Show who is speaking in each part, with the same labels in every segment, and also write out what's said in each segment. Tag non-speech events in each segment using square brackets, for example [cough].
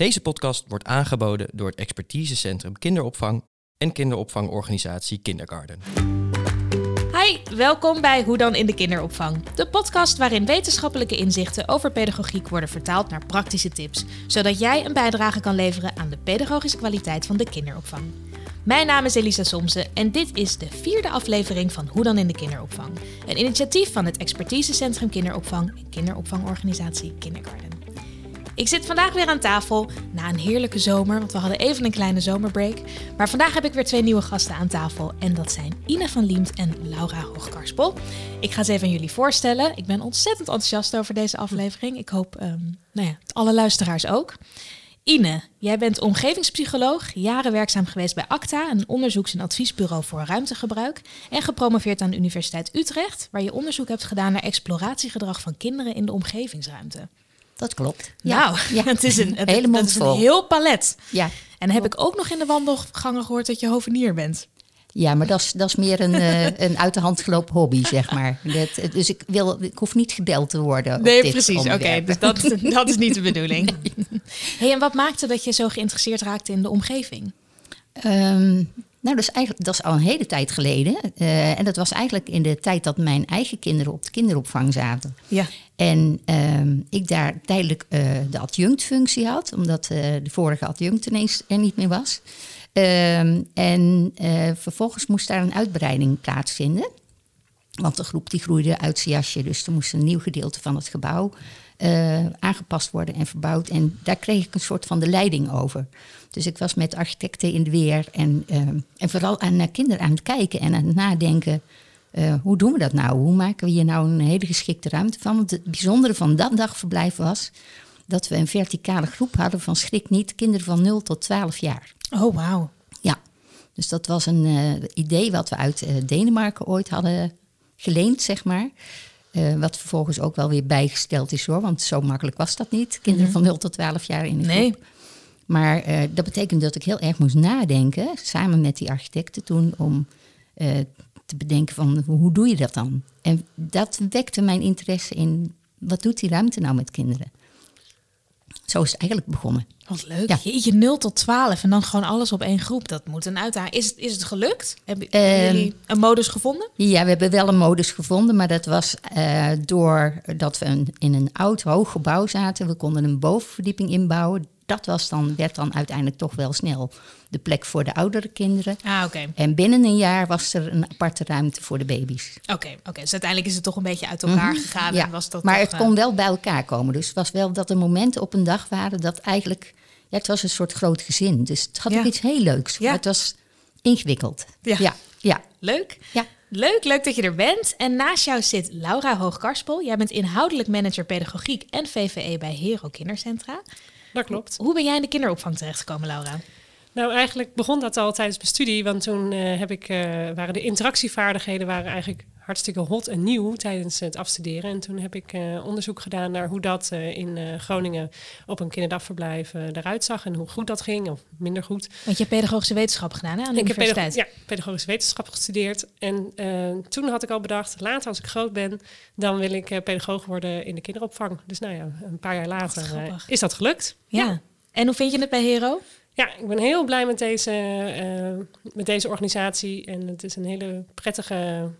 Speaker 1: Deze podcast wordt aangeboden door het expertisecentrum kinderopvang en kinderopvangorganisatie Kindergarten.
Speaker 2: Hi, welkom bij Hoe dan in de kinderopvang. De podcast waarin wetenschappelijke inzichten over pedagogiek worden vertaald naar praktische tips, zodat jij een bijdrage kan leveren aan de pedagogische kwaliteit van de kinderopvang. Mijn naam is Elisa Somsen en dit is de vierde aflevering van Hoe dan in de kinderopvang. Een initiatief van het expertisecentrum kinderopvang en kinderopvangorganisatie Kindergarten. Ik zit vandaag weer aan tafel na een heerlijke zomer, want we hadden even een kleine zomerbreak. Maar vandaag heb ik weer twee nieuwe gasten aan tafel en dat zijn Ine van Liemt en Laura Hoogkarspel. Ik ga ze even aan jullie voorstellen. Ik ben ontzettend enthousiast over deze aflevering. Ik hoop um, nou ja, alle luisteraars ook. Ine, jij bent omgevingspsycholoog, jaren werkzaam geweest bij ACTA, een onderzoeks- en adviesbureau voor ruimtegebruik, en gepromoveerd aan de Universiteit Utrecht, waar je onderzoek hebt gedaan naar exploratiegedrag van kinderen in de omgevingsruimte.
Speaker 3: Dat klopt.
Speaker 2: Nou, [laughs] ja. het is een, het, Helemaal is een heel palet.
Speaker 3: Ja.
Speaker 2: En dan heb ik ook nog in de wandelgangen gehoord dat je hovenier bent.
Speaker 3: Ja, maar dat is, dat is meer een, uh, [laughs] een uit de hand gelopen hobby, zeg maar. Dat, dus ik, wil, ik hoef niet gebeld te worden.
Speaker 2: Nee, precies. Oké, dus dat, [laughs] dat is niet de bedoeling. Hey, en wat maakte dat je zo geïnteresseerd raakte in de omgeving?
Speaker 3: Um, nou, dat is, eigenlijk, dat is al een hele tijd geleden. Uh, en dat was eigenlijk in de tijd dat mijn eigen kinderen op de kinderopvang zaten.
Speaker 2: Ja.
Speaker 3: En uh, ik daar tijdelijk uh, de adjunctfunctie had, omdat uh, de vorige adjunct ineens er niet meer was. Ehm, en vervolgens moest daar een uitbreiding plaatsvinden. Want de groep die groeide uit zijn jasje, dus er moest een nieuw gedeelte van het gebouw aangepast worden en verbouwd. En daar kreeg ik een soort van de leiding over. Dus ik was met architecten in de weer en, uh, en vooral aan naar kinderen aan het kijken en aan het nadenken. Uh, hoe doen we dat nou? Hoe maken we hier nou een hele geschikte ruimte van? Want het bijzondere van dat dagverblijf was dat we een verticale groep hadden van schrik niet, kinderen van 0 tot 12 jaar.
Speaker 2: Oh, wauw.
Speaker 3: Ja, dus dat was een idee wat we uit Denemarken ooit hadden geleend, zeg maar. Uh, wat vervolgens ook wel weer bijgesteld is hoor, want zo makkelijk was dat niet. Kinderen mm -hmm. van 0 tot 12 jaar in de groep.
Speaker 2: Nee.
Speaker 3: Maar uh, dat betekende dat ik heel erg moest nadenken, samen met die architecten toen, om uh, te bedenken van hoe doe je dat dan? En dat wekte mijn interesse in, wat doet die ruimte nou met kinderen? Zo is het eigenlijk begonnen.
Speaker 2: Wat leuk. Ja. Jeetje, 0 tot 12 en dan gewoon alles op één groep. Dat moet een uitdaging. Is, is het gelukt? Hebben uh, jullie een modus gevonden?
Speaker 3: Ja, we hebben wel een modus gevonden. Maar dat was uh, doordat we een, in een oud hoog gebouw zaten. We konden een bovenverdieping inbouwen dat was dan, werd dan uiteindelijk toch wel snel de plek voor de oudere kinderen.
Speaker 2: Ah, oké.
Speaker 3: En binnen een jaar was er een aparte ruimte voor de baby's.
Speaker 2: Oké, okay, oké. Okay. Dus uiteindelijk is het toch een beetje uit elkaar mm -hmm. gegaan.
Speaker 3: Ja.
Speaker 2: En was dat
Speaker 3: maar het kon wel bij elkaar komen. Dus het was wel dat er momenten op een dag waren dat eigenlijk... Ja, het was een soort groot gezin. Dus het had
Speaker 2: ja.
Speaker 3: ook iets heel leuks.
Speaker 2: Ja.
Speaker 3: Het was ingewikkeld.
Speaker 2: Ja.
Speaker 3: ja. ja.
Speaker 2: Leuk.
Speaker 3: Ja.
Speaker 2: Leuk, leuk dat je er bent. En naast jou zit Laura Hoogkarspel. Jij bent inhoudelijk manager pedagogiek en VVE bij Hero Kindercentra.
Speaker 4: Dat klopt.
Speaker 2: Hoe ben jij in de kinderopvang terechtgekomen, Laura?
Speaker 4: Nou, eigenlijk begon dat al tijdens mijn studie. Want toen uh, heb ik, uh, waren de interactievaardigheden waren eigenlijk hartstikke hot en nieuw tijdens het afstuderen. En toen heb ik uh, onderzoek gedaan naar hoe dat in Groningen op een kinderdagverblijf eruit zag. En hoe goed dat ging, of minder goed.
Speaker 2: Want je hebt pedagogische wetenschap gedaan hè, aan de
Speaker 4: ik
Speaker 2: universiteit?
Speaker 4: Heb ja, pedagogische wetenschap gestudeerd. En toen had ik al bedacht, later als ik groot ben, dan wil ik pedagoog worden in de kinderopvang. Dus nou ja, een paar jaar later is dat gelukt.
Speaker 2: Ja. ja. En hoe vind je het bij Hero?
Speaker 4: Ja, ik ben heel blij met deze, met deze organisatie. En het is een hele prettige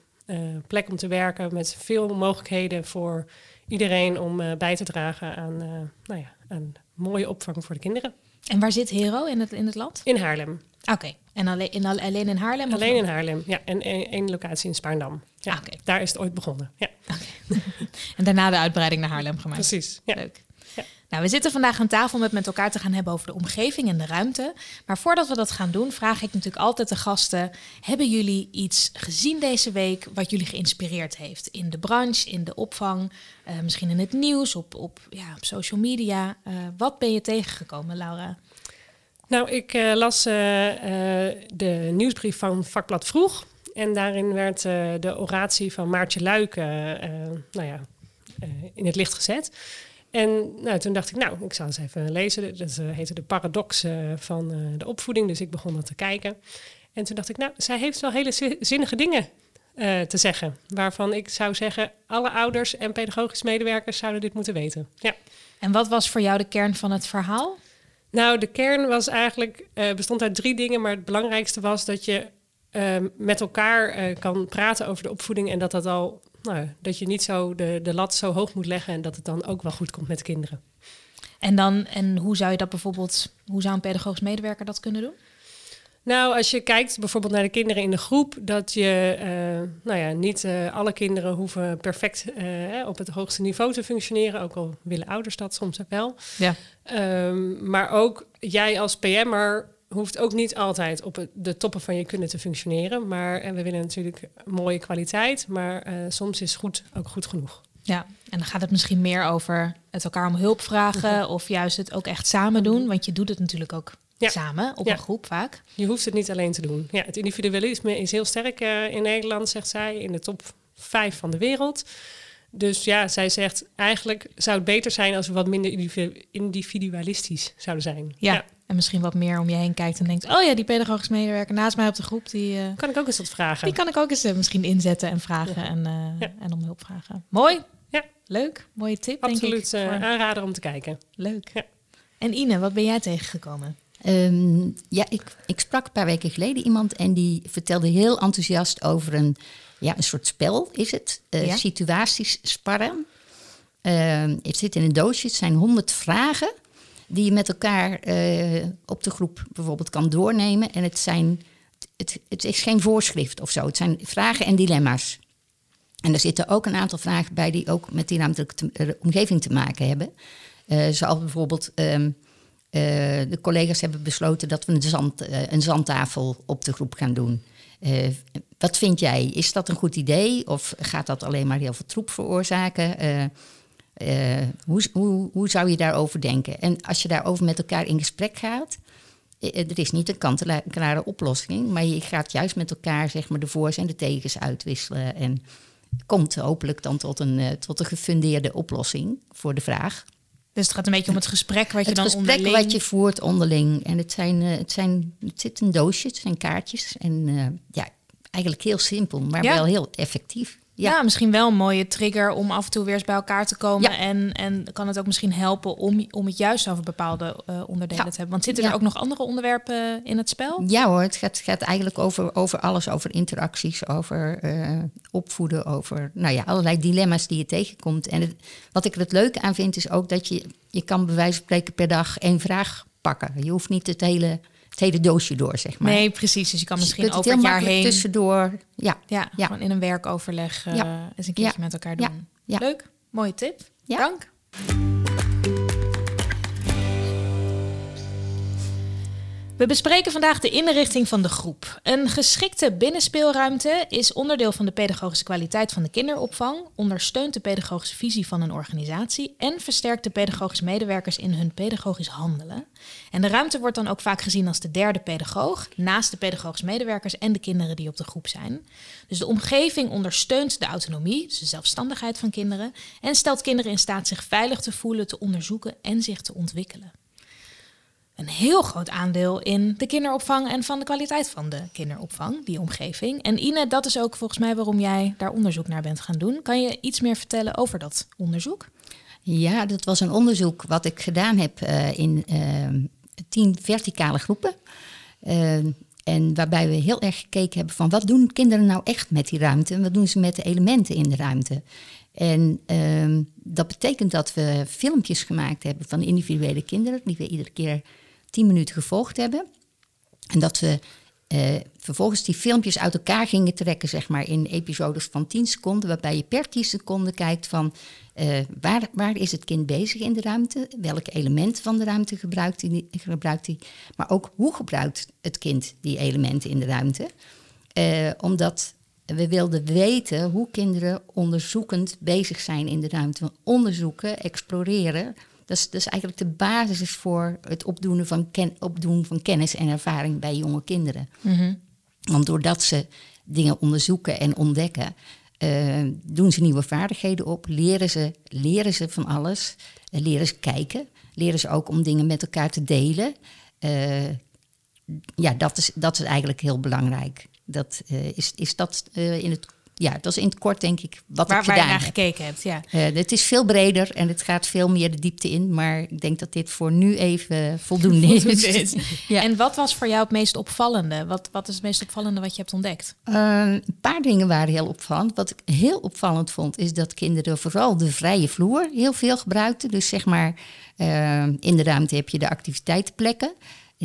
Speaker 4: plek om te werken met veel mogelijkheden voor iedereen om uh, bij te dragen aan, nou ja, aan mooie opvang voor de kinderen.
Speaker 2: En waar zit Hero in het, in het land?
Speaker 4: In Haarlem.
Speaker 2: Oké, okay. en alleen in, alleen in Haarlem?
Speaker 4: Alleen in Haarlem, ja. En één locatie in Spaarndam. Ja,
Speaker 2: okay.
Speaker 4: Daar is het ooit begonnen, ja.
Speaker 2: Okay. [laughs] en daarna de uitbreiding naar Haarlem gemaakt?
Speaker 4: Precies, ja.
Speaker 2: Leuk. Nou, we zitten vandaag aan tafel om het met elkaar te gaan hebben over de omgeving en de ruimte. Maar voordat we dat gaan doen, vraag ik natuurlijk altijd de gasten: hebben jullie iets gezien deze week wat jullie geïnspireerd heeft? In de branche, in de opvang, uh, misschien in het nieuws, op, op, ja, op social media. Uh, wat ben je tegengekomen, Laura?
Speaker 4: Nou, ik uh, las de nieuwsbrief van Vakblad Vroeg. En daarin werd de oratie van Maartje Luik nou ja, in het licht gezet. En nou, toen dacht ik, nou, ik zal eens even lezen. Dat uh, heette de paradox uh, van uh, de opvoeding. Dus ik begon dat te kijken. En toen dacht ik, nou, zij heeft wel hele zinnige dingen te zeggen. Waarvan ik zou zeggen, alle ouders en pedagogisch medewerkers zouden dit moeten weten. Ja.
Speaker 2: En wat was voor jou de kern van het verhaal?
Speaker 4: Nou, de kern was eigenlijk, eh, bestond uit drie dingen, maar het belangrijkste was dat je ehm, met elkaar eh, kan praten over de opvoeding en dat dat al, nou, dat je niet zo de, de lat zo hoog moet leggen en dat het dan ook wel goed komt met de kinderen.
Speaker 2: En, dan, en hoe zou je dat bijvoorbeeld, hoe zou een pedagogisch medewerker dat kunnen doen?
Speaker 4: Nou, als je kijkt bijvoorbeeld naar de kinderen in de groep, dat je, eh, nou ja, niet eh, alle kinderen hoeven perfect uh, op het hoogste niveau te functioneren, ook al willen ouders dat soms ook wel.
Speaker 2: Ja.
Speaker 4: Um, maar ook jij als PM'er hoeft ook niet altijd op de toppen van je kunnen te functioneren. Maar en we willen natuurlijk mooie kwaliteit, maar soms is goed ook goed genoeg.
Speaker 2: Ja, en dan gaat het misschien meer over het elkaar om hulp vragen of juist het ook echt samen doen, want je doet het natuurlijk ook ja. samen op een groep vaak.
Speaker 4: Je hoeft het niet alleen te doen. Ja, het individualisme is heel sterk uh, in Nederland, zegt zij, in de top vijf van de wereld. Dus ja, zij zegt eigenlijk zou het beter zijn als we wat minder individualistisch zouden zijn.
Speaker 2: Ja, en misschien wat meer om je heen kijkt en denkt: oh ja, die pedagogisch medewerker naast mij op de groep, die uh,
Speaker 4: kan ik ook eens wat vragen.
Speaker 2: Die kan ik ook eens uh, misschien inzetten en vragen en, en om hulp vragen. Mooi.
Speaker 4: Ja.
Speaker 2: Leuk. Mooie tip.
Speaker 4: Absoluut denk ik, aanrader om te kijken.
Speaker 2: Leuk. En Ine, wat ben jij tegengekomen?
Speaker 3: Um, ja, ik, ik sprak een paar weken geleden iemand en die vertelde heel enthousiast over een, ja, een soort spel, is het? Uh, ja? Situaties sparren. Uh, het zit in een doosje, het zijn honderd vragen die je met elkaar uh, op de groep bijvoorbeeld kan doornemen. En het, zijn, het, het is geen voorschrift of zo, het zijn vragen en dilemma's. En er zitten ook een aantal vragen bij die ook met die ruimtelijke omgeving te maken hebben. Uh, zoals bijvoorbeeld... Uh, de collega's hebben besloten dat we een, zand, uh, een zandtafel op de groep gaan doen. Uh, wat vind jij? Is dat een goed idee of gaat dat alleen maar heel veel troep veroorzaken? Hoe, hoe, hoe, zou je daarover denken? En als je daarover met elkaar in gesprek gaat, er is niet een kant-en-klare oplossing, maar je gaat juist met elkaar zeg maar, de voor's en de tegens uitwisselen en komt hopelijk dan tot een, tot een gefundeerde oplossing voor de vraag.
Speaker 2: Dus het gaat een beetje om het gesprek wat je
Speaker 3: het
Speaker 2: dan
Speaker 3: gesprek
Speaker 2: onderling...
Speaker 3: wat je voert onderling. En het, zijn, het, zijn, het zit een doosje, het zijn kaartjes. En uh, ja, eigenlijk heel simpel, maar ja. wel heel effectief.
Speaker 2: Ja. ja. misschien wel een mooie trigger om af en toe weer eens bij elkaar te komen. Ja. En, en kan het ook misschien helpen om, om het juist over bepaalde uh, onderdelen ja. te hebben. Want zitten er ook nog andere onderwerpen in het spel?
Speaker 3: Ja hoor, het gaat, gaat eigenlijk over, over alles. Over interacties, over uh, opvoeden, over nou ja, allerlei dilemma's die je tegenkomt. En het, wat ik er het leuke aan vind is ook dat je, je kan bij wijze van spreken per dag één vraag pakken. Je hoeft niet het hele het hele doosje door, zeg maar.
Speaker 2: Nee, precies. Dus je kan misschien dus je over het, jaar heen...
Speaker 3: tussendoor, ja.
Speaker 2: Ja, ja. gewoon in een werkoverleg uh, ja. eens een keertje met elkaar doen. Ja. Leuk, mooie tip. Dank. We bespreken vandaag de inrichting van de groep. Een geschikte binnenspeelruimte is onderdeel van de pedagogische kwaliteit van de kinderopvang, ondersteunt de pedagogische visie van een organisatie en versterkt de pedagogische medewerkers in hun pedagogisch handelen. En de ruimte wordt dan ook vaak gezien als de derde pedagoog, naast de pedagogische medewerkers en de kinderen die op de groep zijn. Dus de omgeving ondersteunt de autonomie, dus de zelfstandigheid van kinderen, en stelt kinderen in staat zich veilig te voelen, te onderzoeken en zich te ontwikkelen een heel groot aandeel in de kinderopvang en van de kwaliteit van de kinderopvang, die omgeving. En Ine, dat is ook volgens mij waarom jij daar onderzoek naar bent gaan doen. Kan je iets meer vertellen over dat onderzoek?
Speaker 3: Ja, dat was een onderzoek wat ik gedaan heb uh, in uh, tien verticale groepen. Uh, en waarbij we heel erg gekeken hebben van wat doen kinderen nou echt met die ruimte wat doen ze met de elementen in de ruimte. En ehm, dat betekent dat we filmpjes gemaakt hebben van individuele kinderen, die we iedere keer tien minuten gevolgd hebben. En dat we uh, vervolgens die filmpjes uit elkaar gingen trekken, zeg maar, in episodes van 10 seconden, waarbij je per 10 seconden kijkt van uh, waar, waar is het kind bezig in de ruimte, welke elementen van de ruimte gebruikt hij, gebruikt maar ook hoe gebruikt het kind die elementen in de ruimte. Uh, omdat we wilden weten hoe kinderen onderzoekend bezig zijn in de ruimte. Onderzoeken, exploreren, is, dat is eigenlijk de basis voor het opdoen van, ken, opdoen van kennis en ervaring bij jonge kinderen.
Speaker 2: Mm -hmm.
Speaker 3: Want doordat ze dingen onderzoeken en ontdekken, uh, doen ze nieuwe vaardigheden op, leren ze, leren ze van alles, uh, leren ze kijken, leren ze ook om dingen met elkaar te delen. Uh, ja, dat is, dat is eigenlijk heel belangrijk. Dat, is, is dat in het ja, dat is in het kort denk ik wat
Speaker 2: Waar,
Speaker 3: ik
Speaker 2: waar je
Speaker 3: gedaan
Speaker 2: naar
Speaker 3: heb.
Speaker 2: gekeken hebt, ja.
Speaker 3: Eh, het is veel breder en het gaat veel meer de diepte in. Maar ik denk dat dit voor nu even voldoende is.
Speaker 2: Voldoende is. [laughs]
Speaker 3: Ja.
Speaker 2: En wat was voor jou het meest opvallende? Wat, wat is het meest opvallende wat je hebt ontdekt?
Speaker 3: Eh, een paar dingen waren heel opvallend. Wat ik heel opvallend vond, is dat kinderen vooral de vrije vloer heel veel gebruikten. Dus zeg maar, eh, in de ruimte heb je de activiteitenplekken.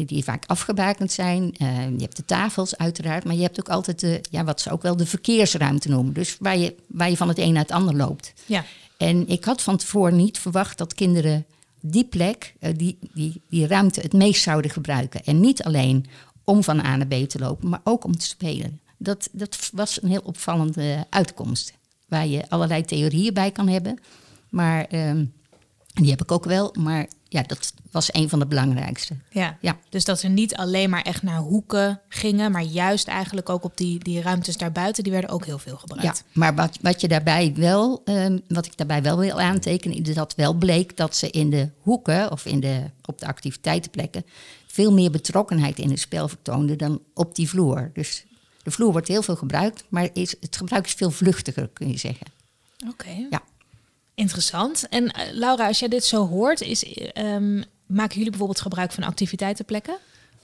Speaker 3: Die vaak afgebakend zijn. Eh, je hebt de tafels uiteraard. Maar je hebt ook altijd de, ja, wat ze ook wel de verkeersruimte noemen. Dus waar je, waar je van het een naar het ander loopt.
Speaker 2: Ja,
Speaker 3: En ik had van tevoren niet verwacht dat kinderen die plek, eh, die, die, die ruimte het meest zouden gebruiken. En niet alleen om van A naar B te lopen, maar ook om te spelen. Dat, dat was een heel opvallende uitkomst. Waar je allerlei theorieën bij kan hebben. Maar ehm, die heb ik ook wel. Maar ja, dat was een van de belangrijkste.
Speaker 2: ja.
Speaker 3: Ja.
Speaker 2: Dus dat ze niet alleen maar echt naar hoeken gingen, maar juist eigenlijk ook op die, die ruimtes daarbuiten, die werden ook heel veel
Speaker 3: Ja,
Speaker 2: gebruikt.
Speaker 3: maar wat, wat, je daarbij wel, ehm, wat ik daarbij wel wil aantekenen, is dat wel bleek dat ze in de hoeken of in de, op de activiteitenplekken veel meer betrokkenheid in het spel vertoonden dan op die vloer. Dus de vloer wordt heel veel gebruikt, maar is, het gebruik is veel vluchtiger, kun je zeggen.
Speaker 2: Oké.
Speaker 3: Ja.
Speaker 2: Interessant. En eh, Laura, als jij dit zo hoort, is, ehm, maken jullie bijvoorbeeld gebruik van activiteitenplekken?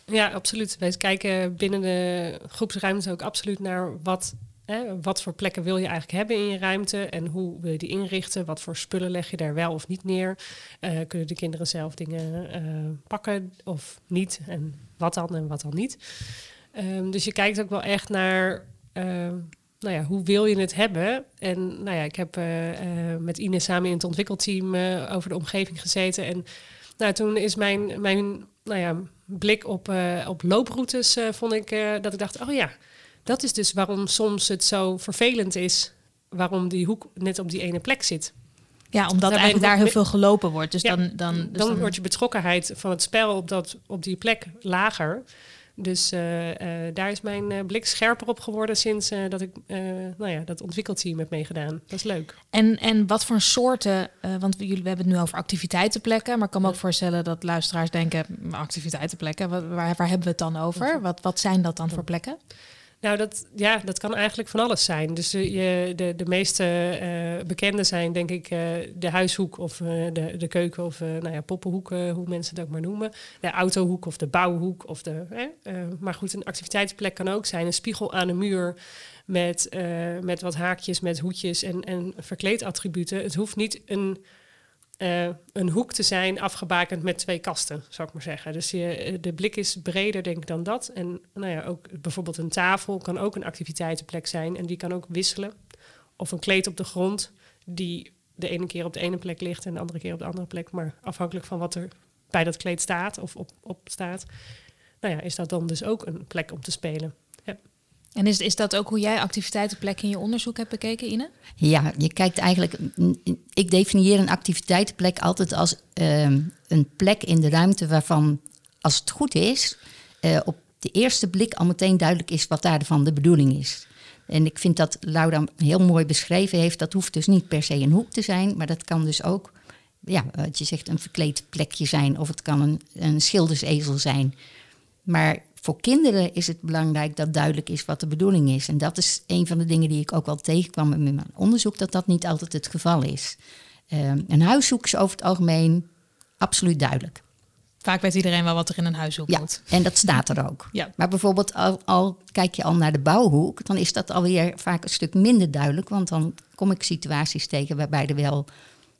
Speaker 4: Ja, absoluut. Wij kijken binnen de groepsruimte ook absoluut naar wat, hè, wat voor plekken wil je eigenlijk hebben in je ruimte en hoe wil je die inrichten. Wat voor spullen leg je daar wel of niet neer? Eh, kunnen de kinderen zelf dingen eh, pakken of niet? En wat dan en wat dan niet? Ehm, dus je kijkt ook wel echt naar. ehm, nou ja, hoe wil je het hebben? En nou ja, ik heb eh, eh, met Ine samen in het ontwikkelteam eh, over de omgeving gezeten. En nou, toen is mijn, mijn nou ja, blik op, op looproutes, vond ik dat ik dacht, oh ja, dat is dus waarom soms het zo vervelend is, waarom die hoek net op die ene plek zit.
Speaker 2: Ja, omdat
Speaker 4: Daarbij
Speaker 2: eigenlijk daar heel veel gelopen wordt. Dus
Speaker 4: Ja,
Speaker 2: dan, dan, dus
Speaker 4: dan,
Speaker 2: dan-
Speaker 4: wordt je betrokkenheid van het spel op, dat, op die plek lager. Dus eh, eh, daar is mijn eh, blik scherper op geworden sinds dat ik nou ja, dat ontwikkelteam heb meegedaan. Dat is leuk.
Speaker 2: En, en wat voor soorten, want we, jullie we hebben het nu over activiteitenplekken, maar ik kan me ook voorstellen dat luisteraars denken, "Maar activiteitenplekken, waar, waar hebben we het dan over? Wat, wat zijn dat dan voor plekken?
Speaker 4: Nou, dat, ja, dat kan eigenlijk van alles zijn. Dus de, je, de, de meeste eh, bekende zijn, denk ik, eh, de huishoek of eh, de, de keuken of nou ja, poppenhoek, hoe mensen ook maar noemen. De autohoek of de bouwhoek. Of de, maar goed, een activiteitsplek kan ook zijn. Een spiegel aan de muur met, met wat haakjes, met hoedjes en, en verkleedattributen. Het hoeft niet een, eh, een hoek te zijn afgebakend met twee kasten, zou ik maar zeggen. Dus je, de blik is breder, denk ik, dan dat. En nou ja, ook bijvoorbeeld een tafel kan ook een activiteitenplek zijn. En die kan ook wisselen. Of een kleed op de grond, die de ene keer op de ene plek ligt en de andere keer op de andere plek. Maar afhankelijk van wat er bij dat kleed staat of op, op staat. Nou ja, is dat dan dus ook een plek om te spelen.
Speaker 2: En is, is dat ook hoe jij activiteitenplekken in je onderzoek hebt bekeken, Ine?
Speaker 3: Ja, je kijkt eigenlijk. Ik definieer een activiteitenplek altijd als ehm, een plek in de ruimte waarvan, als het goed is, eh, op de eerste blik al meteen duidelijk is wat daarvan de bedoeling is. En ik vind dat Laura heel mooi beschreven heeft. Dat hoeft dus niet per se een hoek te zijn, maar dat kan dus ook, ja, wat je zegt, een verkleed plekje zijn. Of het kan een, een schildersezel zijn. Maar voor kinderen is het belangrijk dat duidelijk is wat de bedoeling is. En dat is een van de dingen die ik ook wel tegenkwam in mijn onderzoek, dat dat niet altijd het geval is. Ehm, een huishoek is over het algemeen absoluut duidelijk.
Speaker 2: Vaak weet iedereen wel wat er in een huishoek
Speaker 3: Ja,
Speaker 2: moet.
Speaker 3: en dat staat er ook.
Speaker 2: Ja.
Speaker 3: Maar bijvoorbeeld al, al kijk je al naar de bouwhoek, dan is dat alweer vaak een stuk minder duidelijk. Want dan kom ik situaties tegen waarbij er wel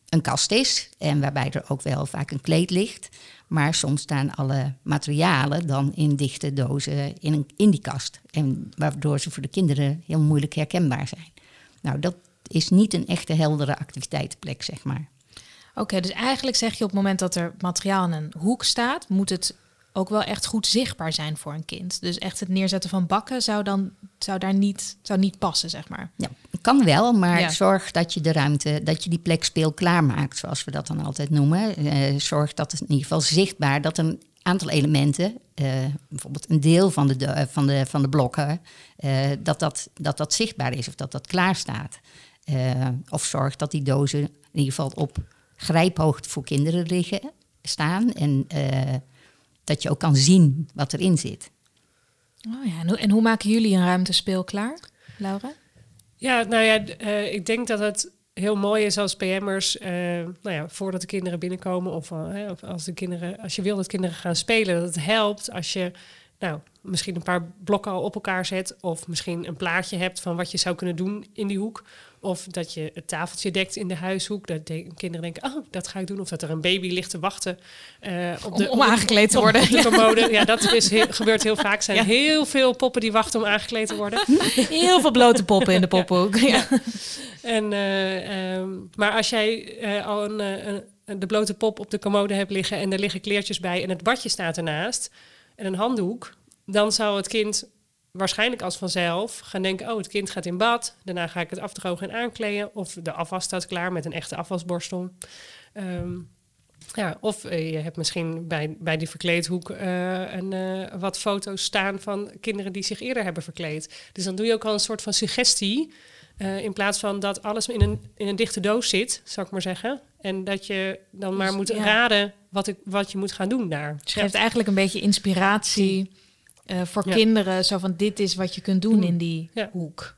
Speaker 3: een kast is en waarbij er ook wel vaak een kleed ligt. Maar soms staan alle materialen dan in dichte dozen in, een, die kast. En waardoor ze voor de kinderen heel moeilijk herkenbaar zijn. Nou, dat is niet een echte heldere activiteitenplek, zeg maar.
Speaker 2: Oké, dus eigenlijk zeg je op het moment dat er materiaal in een hoek staat, moet het ook wel echt goed zichtbaar zijn voor een kind. Dus echt het neerzetten van bakken zou dan zou daar niet, zou niet passen, zeg maar.
Speaker 3: Ja, kan wel, maar
Speaker 2: Ja.
Speaker 3: zorg dat je de ruimte, dat je die plek speelklaar maakt, zoals we dat dan altijd noemen. Eh, zorg dat het in ieder geval zichtbaar, dat een aantal elementen, eh, bijvoorbeeld een deel van de, de- van de, van de blokken, eh, dat, dat, dat dat zichtbaar is of dat dat klaar staat. Eh, of zorg dat die dozen in ieder geval op grijphoogte voor kinderen liggen, staan. En eh, dat je ook kan zien wat erin zit.
Speaker 2: Oh ja, en hoe, en hoe maken jullie een ruimte speelklaar, Laura?
Speaker 4: Ja, nou ja, eh, ik denk dat het heel mooi is als PM'ers, eh nou ja, voordat de kinderen binnenkomen of, eh, hè, of als de kinderen, als je wil dat kinderen gaan spelen, dat het helpt als je nou, misschien een paar blokken al op elkaar zet of misschien een plaatje hebt van wat je zou kunnen doen in die hoek. Of dat je het tafeltje dekt in de huishoek. Dat de- kinderen denken, oh, dat ga ik doen. Of dat er een baby ligt te wachten eh, op de,
Speaker 2: Om- om aangekleed te worden.
Speaker 4: Op de [laughs] commode. Ja, dat is heel- gebeurt heel vaak. Er zijn
Speaker 2: Ja.
Speaker 4: heel veel poppen die wachten om aangekleed te worden. [laughs]
Speaker 2: Heel veel blote poppen in de poppenhoek. Ja.
Speaker 4: En, eh, ehm, maar als jij eh, al een, een- een- de blote pop op de commode hebt liggen en er liggen kleertjes bij en het badje staat ernaast en een handdoek, dan zou het kind waarschijnlijk als vanzelf gaan denken: oh, het kind gaat in bad, daarna ga ik het afdrogen en aankleden, of de afwas staat klaar met een echte afwasborstel. Ehm, ja, of eh, je hebt misschien bij, bij die verkleedhoek eh, een, eh, wat foto's staan van kinderen die zich eerder hebben verkleed. Dus dan doe je ook al een soort van suggestie. Eh, in plaats van dat alles in een, in een dichte doos zit, zou ik maar zeggen. En dat je dan maar
Speaker 2: Dus,
Speaker 4: moet
Speaker 2: ja.
Speaker 4: raden wat, ik, wat je moet gaan doen daar.
Speaker 2: Dus je geeft eigenlijk een beetje inspiratie eh, voor
Speaker 4: Ja.
Speaker 2: kinderen. Zo van, dit is wat je kunt doen
Speaker 4: Mm.
Speaker 2: in die
Speaker 4: Ja.
Speaker 2: hoek.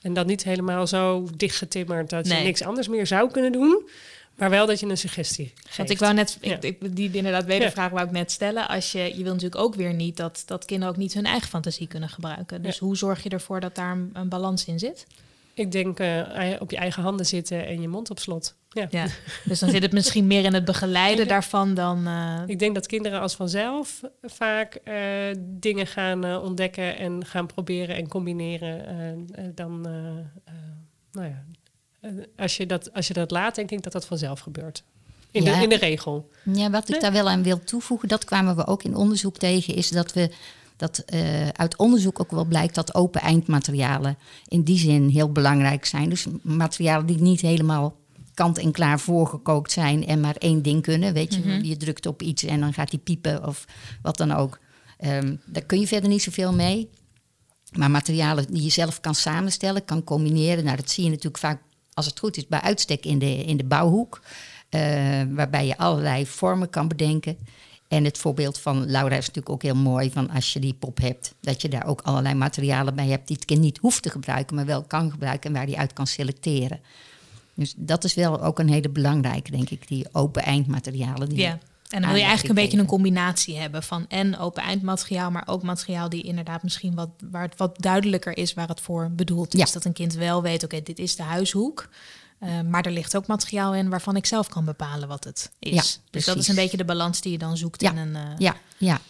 Speaker 4: En dat niet helemaal zo dichtgetimmerd dat
Speaker 2: Nee.
Speaker 4: je niks anders meer zou kunnen doen. Maar wel dat je een suggestie geeft.
Speaker 2: Want ik wou net, ik,
Speaker 4: Ja.
Speaker 2: ik, die inderdaad wedervraag
Speaker 4: Ja.
Speaker 2: wou ik net stellen. Als je, je wil natuurlijk ook weer niet dat, dat kinderen ook niet hun eigen fantasie kunnen gebruiken. Dus hoe zorg je ervoor dat daar een, een balans in zit?
Speaker 4: Ik denk eh, op je eigen handen zitten en je mond op slot. Ja.
Speaker 2: Ja. Dus dan zit het misschien meer in het begeleiden daarvan dan. eh,
Speaker 4: Ik denk dat kinderen als vanzelf vaak eh, dingen gaan ontdekken en gaan proberen en combineren. dan, nou ja, als, je dat, als je dat laat, denk ik dat dat vanzelf gebeurt. In,
Speaker 3: Ja.
Speaker 4: de, in de regel.
Speaker 3: Ja, wat ik
Speaker 4: Nee.
Speaker 3: daar wel aan wil toevoegen, dat kwamen we ook in onderzoek tegen, is dat we dat eh, uit onderzoek ook wel blijkt dat open eindmaterialen in die zin heel belangrijk zijn. Dus materialen die niet helemaal kant en klaar voorgekookt zijn en maar één ding kunnen. Weet je,
Speaker 2: Mhm.
Speaker 3: je drukt op iets en dan gaat die piepen of wat dan ook. Ehm, daar kun je verder niet zoveel mee. Maar materialen die je zelf kan samenstellen, kan combineren. Nou, dat zie je natuurlijk vaak, als het goed is, bij uitstek in de, in de bouwhoek. eh, waarbij je allerlei vormen kan bedenken. En het voorbeeld van Laura is natuurlijk ook heel mooi. Van als je die pop hebt, dat je daar ook allerlei materialen bij hebt die het kind niet hoeft te gebruiken, maar wel kan gebruiken en waar die uit kan selecteren. Dus dat is wel ook een hele belangrijke, denk ik, die open eindmaterialen. Die
Speaker 2: ja. En dan wil je eigenlijk een beetje een combinatie hebben van en open eindmateriaal, maar ook materiaal die inderdaad misschien wat, waar het wat duidelijker is waar het voor bedoeld is.
Speaker 3: Ja.
Speaker 2: Dat een kind wel weet, oké, dit is de huishoek. Eh, maar er ligt ook materiaal in waarvan ik zelf kan bepalen wat het is.
Speaker 3: Ja,
Speaker 2: dus dat is
Speaker 3: precies.
Speaker 2: een beetje de balans die je dan zoekt
Speaker 3: Ja.
Speaker 2: in een. eh,
Speaker 3: Ja, ja.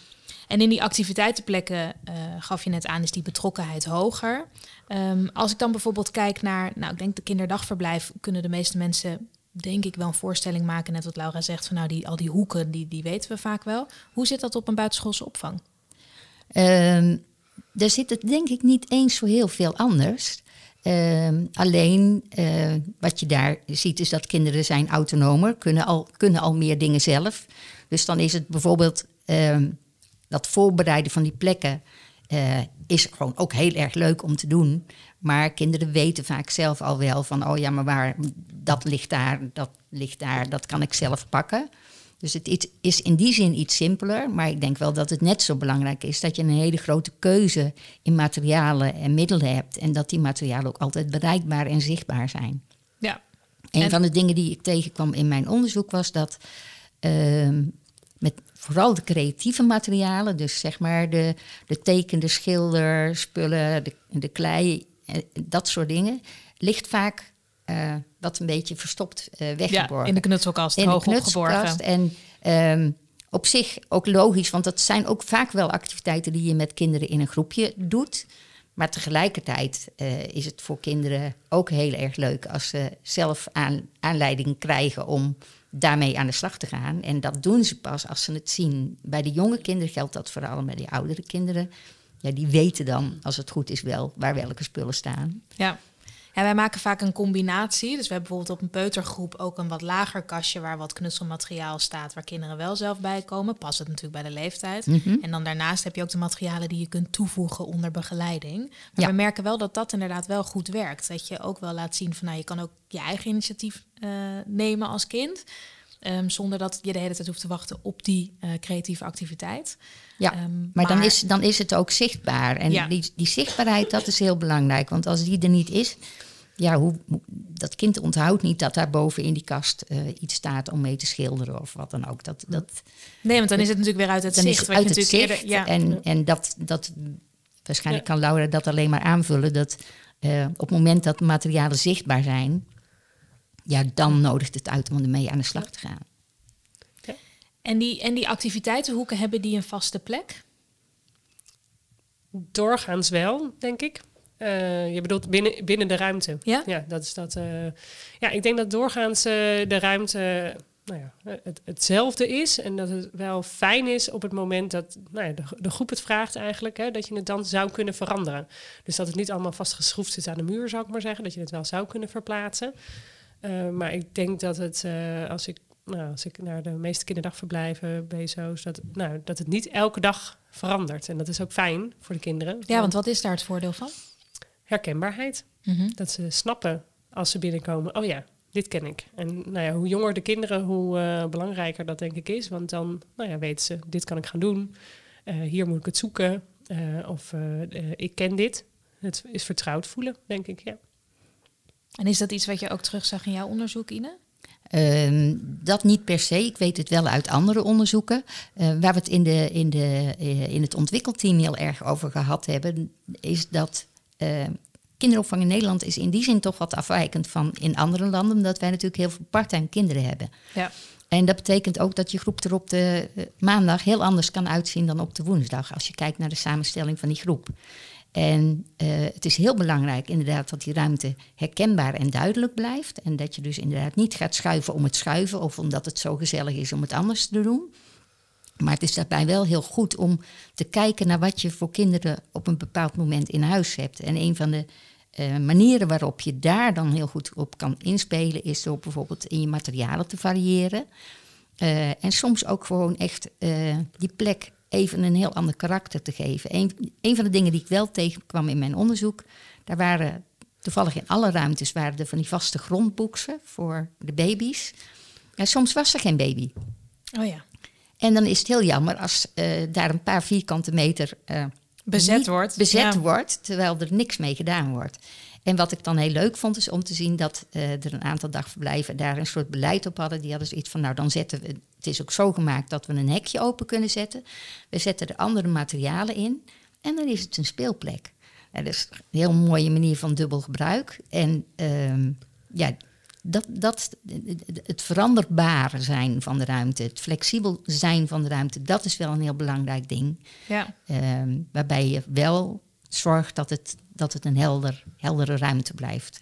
Speaker 2: En in die activiteitenplekken eh, gaf je net aan, is die betrokkenheid hoger. Ehm, als ik dan bijvoorbeeld kijk naar, nou, ik denk de kinderdagverblijf, kunnen de meeste mensen, denk ik, wel een voorstelling maken. Net wat Laura zegt, van nou, die, al die hoeken, die, die weten we vaak wel. Hoe zit dat op een buitenschoolse opvang?
Speaker 3: Ehm, daar zit het denk ik niet eens zo heel veel anders. Ehm, alleen eh, wat je daar ziet is dat kinderen zijn autonomer, kunnen al, kunnen al meer dingen zelf. Dus dan is het bijvoorbeeld ehm, dat voorbereiden van die plekken eh, is gewoon ook heel erg leuk om te doen. Maar kinderen weten vaak zelf al wel van, oh ja, maar waar, dat ligt daar, dat ligt daar, dat kan ik zelf pakken. Dus het is- in die zin iets simpeler. Maar ik denk wel dat het net zo belangrijk is dat je een hele grote keuze in materialen en middelen hebt. En dat die materialen ook altijd bereikbaar en zichtbaar zijn.
Speaker 2: Ja.
Speaker 3: Een
Speaker 2: En-
Speaker 3: van de dingen die ik tegenkwam in mijn onderzoek was dat ehm, met vooral de creatieve materialen, dus zeg maar de, de teken, de schilder, spullen, de, de klei, eh, dat soort dingen, ligt vaak eh, wat een beetje verstopt
Speaker 2: ja,
Speaker 3: weggeborgen
Speaker 2: in de knutselkast,
Speaker 3: in de
Speaker 2: hoog
Speaker 3: knutselkast.
Speaker 2: opgeborgen.
Speaker 3: En ehm, op zich ook logisch, want dat zijn ook vaak wel activiteiten die je met kinderen in een groepje doet. Maar tegelijkertijd eh, is het voor kinderen ook heel erg leuk als ze zelf aan, aanleiding krijgen om daarmee aan de slag te gaan. En dat doen ze pas als ze het zien. Bij de jonge kinderen geldt dat vooral, maar die oudere kinderen, ja, die weten dan, als het goed is, wel waar welke spullen staan.
Speaker 2: Ja. Ja, wij maken vaak een combinatie. Dus we hebben bijvoorbeeld op een peutergroep ook een wat lager kastje waar wat knutselmateriaal staat, waar kinderen wel zelf bij komen. Past het natuurlijk bij de leeftijd.
Speaker 3: Mhm.
Speaker 2: En dan daarnaast heb je ook de materialen die je kunt toevoegen onder begeleiding. Maar
Speaker 3: Ja.
Speaker 2: we merken wel dat dat inderdaad wel goed werkt. Dat je ook wel laat zien van nou, je kan ook je eigen initiatief eh, nemen als kind. ehm, zonder dat je de hele tijd hoeft te wachten op die eh, creatieve activiteit.
Speaker 3: Ja,
Speaker 2: Ehm,
Speaker 3: Maar, dan, is, dan is het ook zichtbaar. En
Speaker 2: Ja.
Speaker 3: die, die zichtbaarheid, dat is heel belangrijk. Want als die er niet is, ja, hoe, dat kind onthoudt niet dat daar boven in die kast eh, iets staat om mee te schilderen of wat dan ook. Dat, dat,
Speaker 2: Nee, want dan is het natuurlijk weer uit het
Speaker 3: dan
Speaker 2: zicht.
Speaker 3: is het uit het
Speaker 2: natuurlijk
Speaker 3: zicht.
Speaker 2: eerder- ja.
Speaker 3: En, en dat, dat, waarschijnlijk kan Laura dat alleen maar aanvullen. Dat eh, op het moment dat materialen zichtbaar zijn, ja, dan nodigt het uit om ermee aan de slag te gaan.
Speaker 2: En, die, en die activiteitenhoeken, hebben die een vaste plek?
Speaker 4: Doorgaans wel, denk ik. Eh, je bedoelt binnen, binnen de ruimte.
Speaker 2: Ja?
Speaker 4: Ja, dat is dat. eh, ja, ik denk dat doorgaans eh, de ruimte nou ja, het, hetzelfde is. En dat het wel fijn is op het moment dat nou ja, de, de groep het vraagt eigenlijk. Hè, dat je het dan zou kunnen veranderen. Dus dat het niet allemaal vastgeschroefd zit aan de muur, zou ik maar zeggen. Dat je het wel zou kunnen verplaatsen. Maar ik denk dat het, als, ik, nou, als ik naar de meeste kinderdagverblijven, BSO's, dat, nou, dat het niet elke dag verandert. En dat is ook fijn voor de kinderen.
Speaker 2: Ja, want wat is daar het voordeel van?
Speaker 4: Herkenbaarheid.
Speaker 2: Mhm.
Speaker 4: Dat ze snappen als ze binnenkomen, oh ja, dit ken ik. En nou ja, hoe jonger de kinderen, hoe eh, belangrijker dat denk ik is. Want dan nou ja, weten ze, dit kan ik gaan doen. Eh, hier moet ik het zoeken. Eh, of ik ken dit. Het is vertrouwd voelen, denk ik, ja.
Speaker 2: En is dat iets wat je ook terugzag in jouw onderzoek, Ine?
Speaker 3: Ehm, dat niet per se. Ik weet het wel uit andere onderzoeken. Eh, waar we het in, de, in, de, eh, in het ontwikkelteam heel erg over gehad hebben, is dat eh, kinderopvang in Nederland is in die zin toch wat afwijkend van in andere landen, omdat wij natuurlijk heel veel parttime kinderen hebben.
Speaker 2: Ja.
Speaker 3: En dat betekent ook dat je groep er op de eh, maandag heel anders kan uitzien dan op de woensdag, als je kijkt naar de samenstelling van die groep. En eh, het is heel belangrijk inderdaad dat die ruimte herkenbaar en duidelijk blijft. En dat je dus inderdaad niet gaat schuiven om het schuiven of omdat het zo gezellig is om het anders te doen. Maar het is daarbij wel heel goed om te kijken naar wat je voor kinderen op een bepaald moment in huis hebt. En een van de eh, manieren waarop je daar dan heel goed op kan inspelen is door bijvoorbeeld in je materialen te variëren. Eh, en soms ook gewoon echt eh, die plek even een heel ander karakter te geven. Een, van de dingen die ik wel tegenkwam in mijn onderzoek, daar waren toevallig in alle ruimtes waren er van die vaste grondboeksen voor de baby's. En soms was er geen baby.
Speaker 2: Oh ja.
Speaker 3: En dan is het heel jammer als eh, daar een paar vierkante meter eh,
Speaker 2: Bezet wordt.
Speaker 3: bezet
Speaker 2: Ja.
Speaker 3: wordt, terwijl er niks mee gedaan wordt. En wat ik dan heel leuk vond, is om te zien dat eh, er een aantal dagverblijven daar een soort beleid op hadden. Die hadden zoiets van, nou dan zetten we, het is ook zo gemaakt dat we een hekje open kunnen zetten. We zetten er andere materialen in en dan is het een speelplek. En dat is een heel mooie manier van dubbel gebruik. En ehm, ja, dat, dat, het veranderbare zijn van de ruimte, het flexibel zijn van de ruimte, dat is wel een heel belangrijk ding.
Speaker 2: Ja.
Speaker 3: Ehm, waarbij je wel zorgt dat het, dat het een helder, heldere ruimte blijft.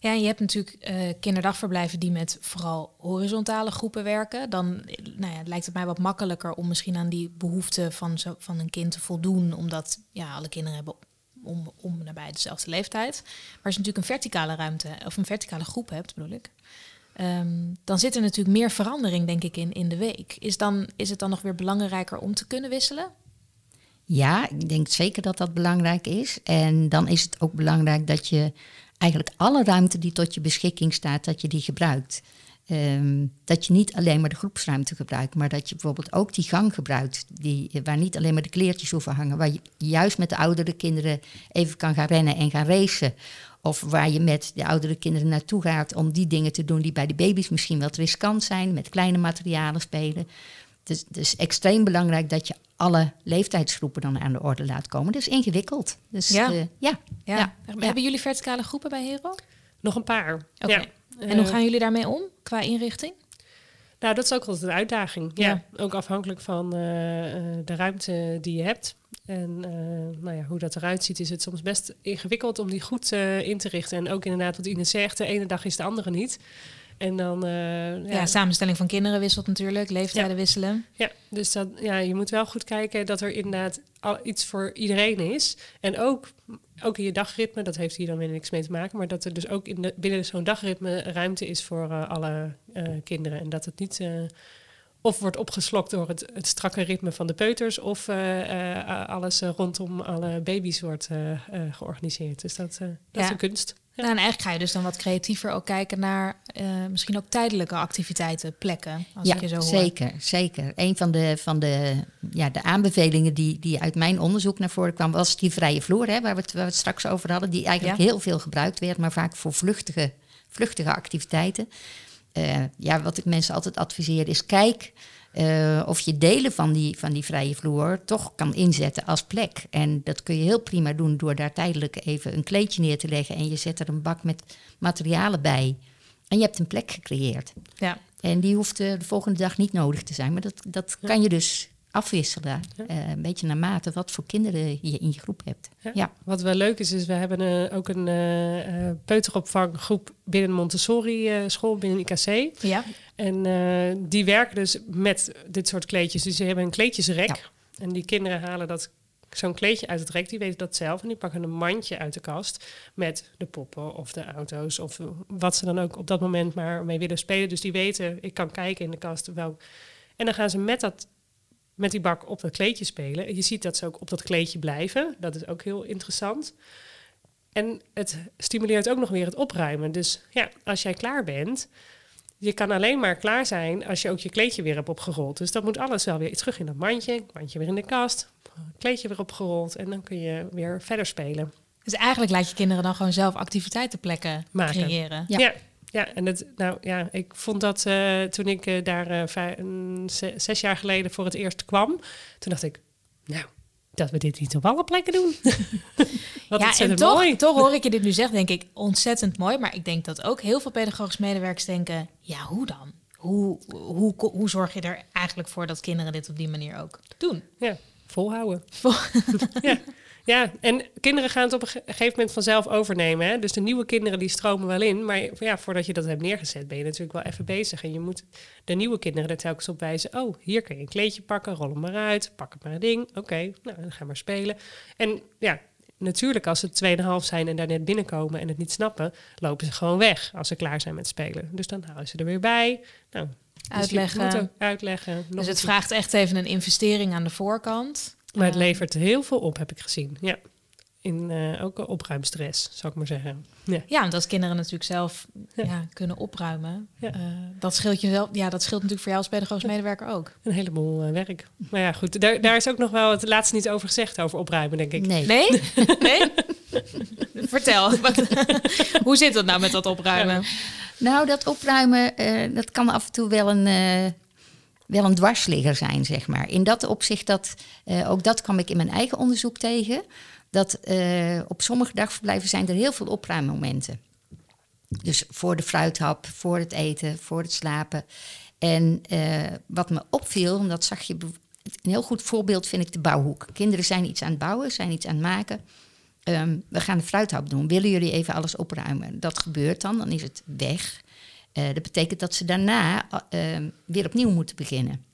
Speaker 2: Ja, en je hebt natuurlijk eh, kinderdagverblijven die met vooral horizontale groepen werken. Dan nou ja, lijkt het mij wat makkelijker om misschien aan die behoeften van, zo, van een kind te voldoen. Omdat ja, alle kinderen hebben om, om nabij dezelfde leeftijd. Maar als je natuurlijk een verticale ruimte of een verticale groep hebt, bedoel ik. ehm, dan zit er natuurlijk meer verandering, denk ik, in, in de week. Is, dan, is het dan nog weer belangrijker om te kunnen wisselen?
Speaker 3: Ja, ik denk zeker dat dat belangrijk is. En dan is het ook belangrijk dat je eigenlijk alle ruimte die tot je beschikking staat, dat je die gebruikt. Ehm, dat je niet alleen maar de groepsruimte gebruikt, maar dat je bijvoorbeeld ook die gang gebruikt, die, waar niet alleen maar de kleertjes hoeven hangen, waar je juist met de oudere kinderen even kan gaan rennen en gaan racen. Of waar je met de oudere kinderen naartoe gaat om die dingen te doen die bij de baby's misschien wat riskant zijn, met kleine materialen spelen. Dus het is extreem belangrijk dat je alle leeftijdsgroepen dan aan de orde laat komen. Dat is ingewikkeld. Dus
Speaker 2: Ja.
Speaker 3: ja, ja,
Speaker 2: Ja.
Speaker 3: Ja,
Speaker 2: Hebben jullie verticale groepen bij Hero?
Speaker 4: Nog een paar.
Speaker 2: Oké.
Speaker 4: Ja.
Speaker 2: En hoe
Speaker 4: Eh,
Speaker 2: gaan jullie daarmee om qua inrichting?
Speaker 4: Nou, dat is ook altijd een uitdaging. Ja.
Speaker 2: Ja.
Speaker 4: Ook afhankelijk van eh, eh, de ruimte die je hebt. En nou ja, hoe dat eruit ziet, is het soms best ingewikkeld om die goed in te richten. En ook inderdaad, wat Ines zegt, de ene dag is de andere niet. En dan, eh,
Speaker 2: Ja, samenstelling van kinderen wisselt natuurlijk, leeftijden
Speaker 4: Ja.
Speaker 2: wisselen.
Speaker 4: Ja, dus dat, ja, je moet wel goed kijken dat er inderdaad al iets voor iedereen is. En ook, ook in je dagritme, dat heeft hier dan weer niks mee te maken, maar dat er dus ook in de, binnen zo'n dagritme ruimte is voor eh, alle eh, kinderen. En dat het niet of wordt opgeslokt door het, het strakke ritme van de peuters, of eh, eh, alles eh, rondom alle baby's wordt georganiseerd. Dus dat, eh, dat
Speaker 2: Ja.
Speaker 4: is een kunst. Ja.
Speaker 2: Nou, en eigenlijk ga je dus dan wat creatiever ook kijken naar eh, misschien ook tijdelijke activiteiten, plekken. Als
Speaker 3: ja,
Speaker 2: ik je zo hoor.
Speaker 3: zeker, zeker. Een van de, van de, ja, de aanbevelingen die, die uit mijn onderzoek naar voren kwam, was die vrije vloer, hè, waar, we het, waar we het straks over hadden, die eigenlijk
Speaker 2: Ja.
Speaker 3: heel veel gebruikt werd, maar vaak voor vluchtige, vluchtige activiteiten. Eh, ja, wat ik mensen altijd adviseer is: kijk eh, of je delen van die, van die vrije vloer toch kan inzetten als plek. En dat kun je heel prima doen door daar tijdelijk even een kleedje neer te leggen en je zet er een bak met materialen bij. En je hebt een plek gecreëerd.
Speaker 2: Ja.
Speaker 3: En die hoeft eh, de volgende dag niet nodig te zijn. Maar dat, dat kan je dus afwisselen.
Speaker 4: Ja.
Speaker 3: eh, een beetje naarmate wat voor kinderen je in je groep hebt.
Speaker 4: Ja.
Speaker 3: Ja.
Speaker 4: Wat wel leuk is, is we hebben ook een eh, eh, peuteropvanggroep binnen Montessori school, binnen IKC.
Speaker 2: Ja.
Speaker 4: En die werken dus met dit soort kleedjes. Dus ze hebben een kleedjesrek.
Speaker 3: Ja.
Speaker 4: En die kinderen halen dat zo'n kleedje uit het rek. Die weten dat zelf. En die pakken een mandje uit de kast met de poppen of de auto's. Of wat ze dan ook op dat moment maar mee willen spelen. Dus die weten, ik kan kijken in de kast. Wel. En dan gaan ze met, dat, met die bak op dat kleedje spelen. En je ziet dat ze ook op dat kleedje blijven. Dat is ook heel interessant. En het stimuleert ook nog weer het opruimen. Dus ja, als jij klaar bent, je kan alleen maar klaar zijn als je ook je kleedje weer hebt opgerold. Dus dat moet alles wel weer terug in dat mandje, mandje weer in de kast, kleedje weer opgerold en dan kun je weer verder spelen.
Speaker 2: Dus eigenlijk laat je kinderen dan gewoon zelf activiteitenplekken
Speaker 4: Maken.
Speaker 2: creëren.
Speaker 3: Ja.
Speaker 4: Ja. Ja, en het, nou ja, ik vond dat eh, toen ik eh, daar eh, zes jaar geleden voor het eerst kwam, toen dacht ik, nou, dat we dit niet op alle plekken doen. [laughs] Wat
Speaker 2: ja, en toch,
Speaker 4: mooi.
Speaker 2: toch hoor ik je dit nu zeggen, denk ik ontzettend mooi. Maar ik denk dat ook heel veel pedagogisch medewerkers denken, ja, hoe dan? Hoe, hoe, hoe zorg je er eigenlijk voor dat kinderen dit op die manier ook doen?
Speaker 4: Ja, volhouden.
Speaker 2: Vol- [laughs]
Speaker 4: ja. Ja, en kinderen gaan het op een ge- gegeven moment vanzelf overnemen. Hè? Dus de nieuwe kinderen die stromen wel in. Maar ja, voordat je dat hebt neergezet, ben je natuurlijk wel even bezig. En je moet de nieuwe kinderen er telkens op wijzen. Oh, hier kun je een kleedje pakken, rol hem maar uit, pak het maar een ding. Oké, nou, dan gaan maar spelen. En ja, natuurlijk als ze 2,5 zijn en daar net binnenkomen en het niet snappen, lopen ze gewoon weg als ze klaar zijn met spelen. Dus dan halen ze er weer bij. Nou, dus
Speaker 2: Uitleggen.
Speaker 4: uitleggen. nog
Speaker 2: Dus het vraagt echt even een investering aan de voorkant.
Speaker 4: Maar het levert heel veel op, heb ik gezien. Ja. In eh, ook opruimstress, zou ik maar zeggen. Ja.
Speaker 2: Ja, want als kinderen natuurlijk zelf
Speaker 4: Ja.
Speaker 2: ja. kunnen opruimen,
Speaker 4: Ja.
Speaker 2: eh, dat scheelt je wel. Ja, dat scheelt natuurlijk voor jou als pedagogisch medewerker ook.
Speaker 4: Een heleboel eh, werk. Maar ja, goed. Daar, daar is ook nog wel het laatst niet over gezegd, over opruimen, denk ik.
Speaker 3: Nee.
Speaker 2: Nee? [laughs] Nee? [laughs] Vertel. Wat, [laughs] hoe zit het nou met dat opruimen?
Speaker 3: Nou, dat opruimen, eh, dat kan af en toe wel een, eh, wel een dwarsligger zijn, zeg maar. In dat opzicht, dat, eh, ook dat kwam ik in mijn eigen onderzoek tegen... dat eh, op sommige dagverblijven zijn er heel veel opruimmomenten. Dus voor de fruithap, voor het eten, voor het slapen. En eh, wat me opviel, en dat zag je... Een heel goed voorbeeld vind ik de bouwhoek. Kinderen zijn iets aan het bouwen, zijn iets aan het maken... Ehm, we gaan de fruithap doen. Willen jullie even alles opruimen? Dat gebeurt dan, dan is het weg. Eh, dat betekent dat ze daarna eh, ehm, weer opnieuw moeten beginnen.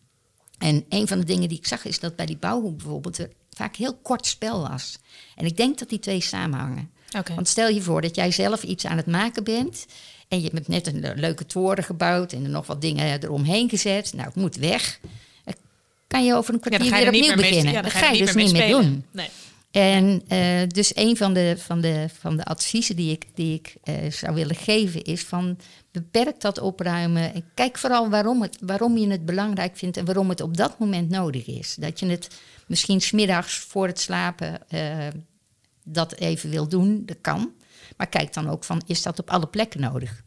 Speaker 3: En een van de dingen die ik zag is dat bij die bouwhoek bijvoorbeeld er vaak heel kort spel was. En ik denk dat die twee samenhangen. Want stel je voor dat jij zelf iets aan het maken bent. En je hebt net een le- leuke toren gebouwd en er nog wat dingen eromheen gezet. Nou, het moet weg. Eh, Kan je over een
Speaker 2: dan
Speaker 3: kwartier
Speaker 2: er
Speaker 3: weer opnieuw
Speaker 2: mee,
Speaker 3: beginnen?
Speaker 2: ja, dan
Speaker 3: ga je dus
Speaker 2: mee
Speaker 3: niet meer
Speaker 2: spelen.
Speaker 3: doen.
Speaker 2: Nee.
Speaker 3: En eh, dus een van de, van de, van de adviezen die ik, die ik eh, zou willen geven is van beperk dat opruimen. En kijk vooral waarom, het, waarom je het belangrijk vindt en waarom het op dat moment nodig is. Dat je het misschien smiddags voor het slapen eh, dat even wil doen, dat kan. Maar kijk dan ook van, is dat op alle plekken nodig?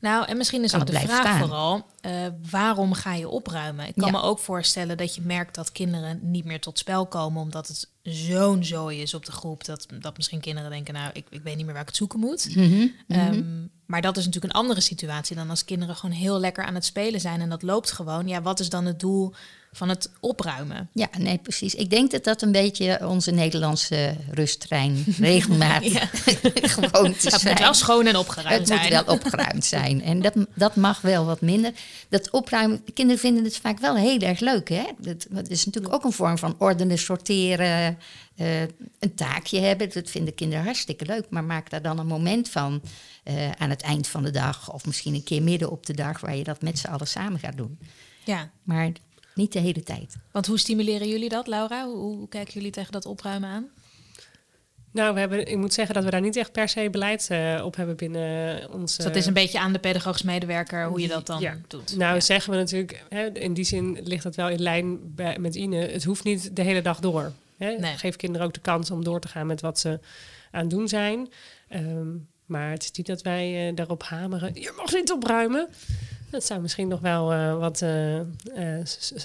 Speaker 2: Nou, en misschien is
Speaker 3: Kan
Speaker 2: ook de vraag
Speaker 3: staan.
Speaker 2: vooral, eh, waarom ga je opruimen? Ik kan
Speaker 3: Ja.
Speaker 2: me ook voorstellen dat je merkt dat kinderen niet meer tot spel komen, omdat het zo'n zooi is op de groep, dat, dat misschien kinderen denken, nou, ik, ik weet niet meer waar ik het zoeken moet.
Speaker 3: Mhm,
Speaker 2: Ehm, maar dat is natuurlijk een andere situatie dan als kinderen gewoon heel lekker aan het spelen zijn en dat loopt gewoon. Ja, wat is dan het doel van het opruimen?
Speaker 3: Ja, nee, precies. Ik denk dat dat een beetje onze Nederlandse rusttrein [laughs] regelmatig
Speaker 2: Ja. [laughs]
Speaker 3: gewoon te
Speaker 2: Het moet wel schoon en opgeruimd
Speaker 3: Het
Speaker 2: zijn.
Speaker 3: moet wel opgeruimd zijn. En dat, dat mag wel wat minder. Dat opruimen, kinderen vinden het vaak wel heel erg leuk. Hè? Dat, dat is natuurlijk ook een vorm van ordenen, sorteren, eh, een taakje hebben. Dat vinden kinderen hartstikke leuk. Maar maak daar dan een moment van eh, aan het eind van de dag. Of misschien een keer midden op de dag waar je dat met z'n allen samen gaat doen.
Speaker 2: Ja,
Speaker 3: Maar niet de hele tijd.
Speaker 2: want hoe stimuleren jullie dat, Laura? Hoe, hoe kijken jullie tegen dat opruimen aan?
Speaker 4: Nou, we hebben, ik moet zeggen dat we daar niet echt per se beleid eh, op hebben binnen onze...
Speaker 2: Dus dat is een beetje aan de pedagogisch medewerker hoe je dat dan
Speaker 4: Ja.
Speaker 2: doet.
Speaker 4: Nou,
Speaker 2: Ja.
Speaker 4: zeggen we natuurlijk, hè, in die zin ligt dat wel in lijn bij, met Ine. Het hoeft niet de hele dag door. Hè.
Speaker 2: Nee.
Speaker 4: Geef kinderen ook de kans om door te gaan met wat ze aan het doen zijn. Ehm, maar het is niet dat wij eh, daarop hameren. Je mag niet opruimen. Dat zou misschien nog wel eh, wat eh, eh,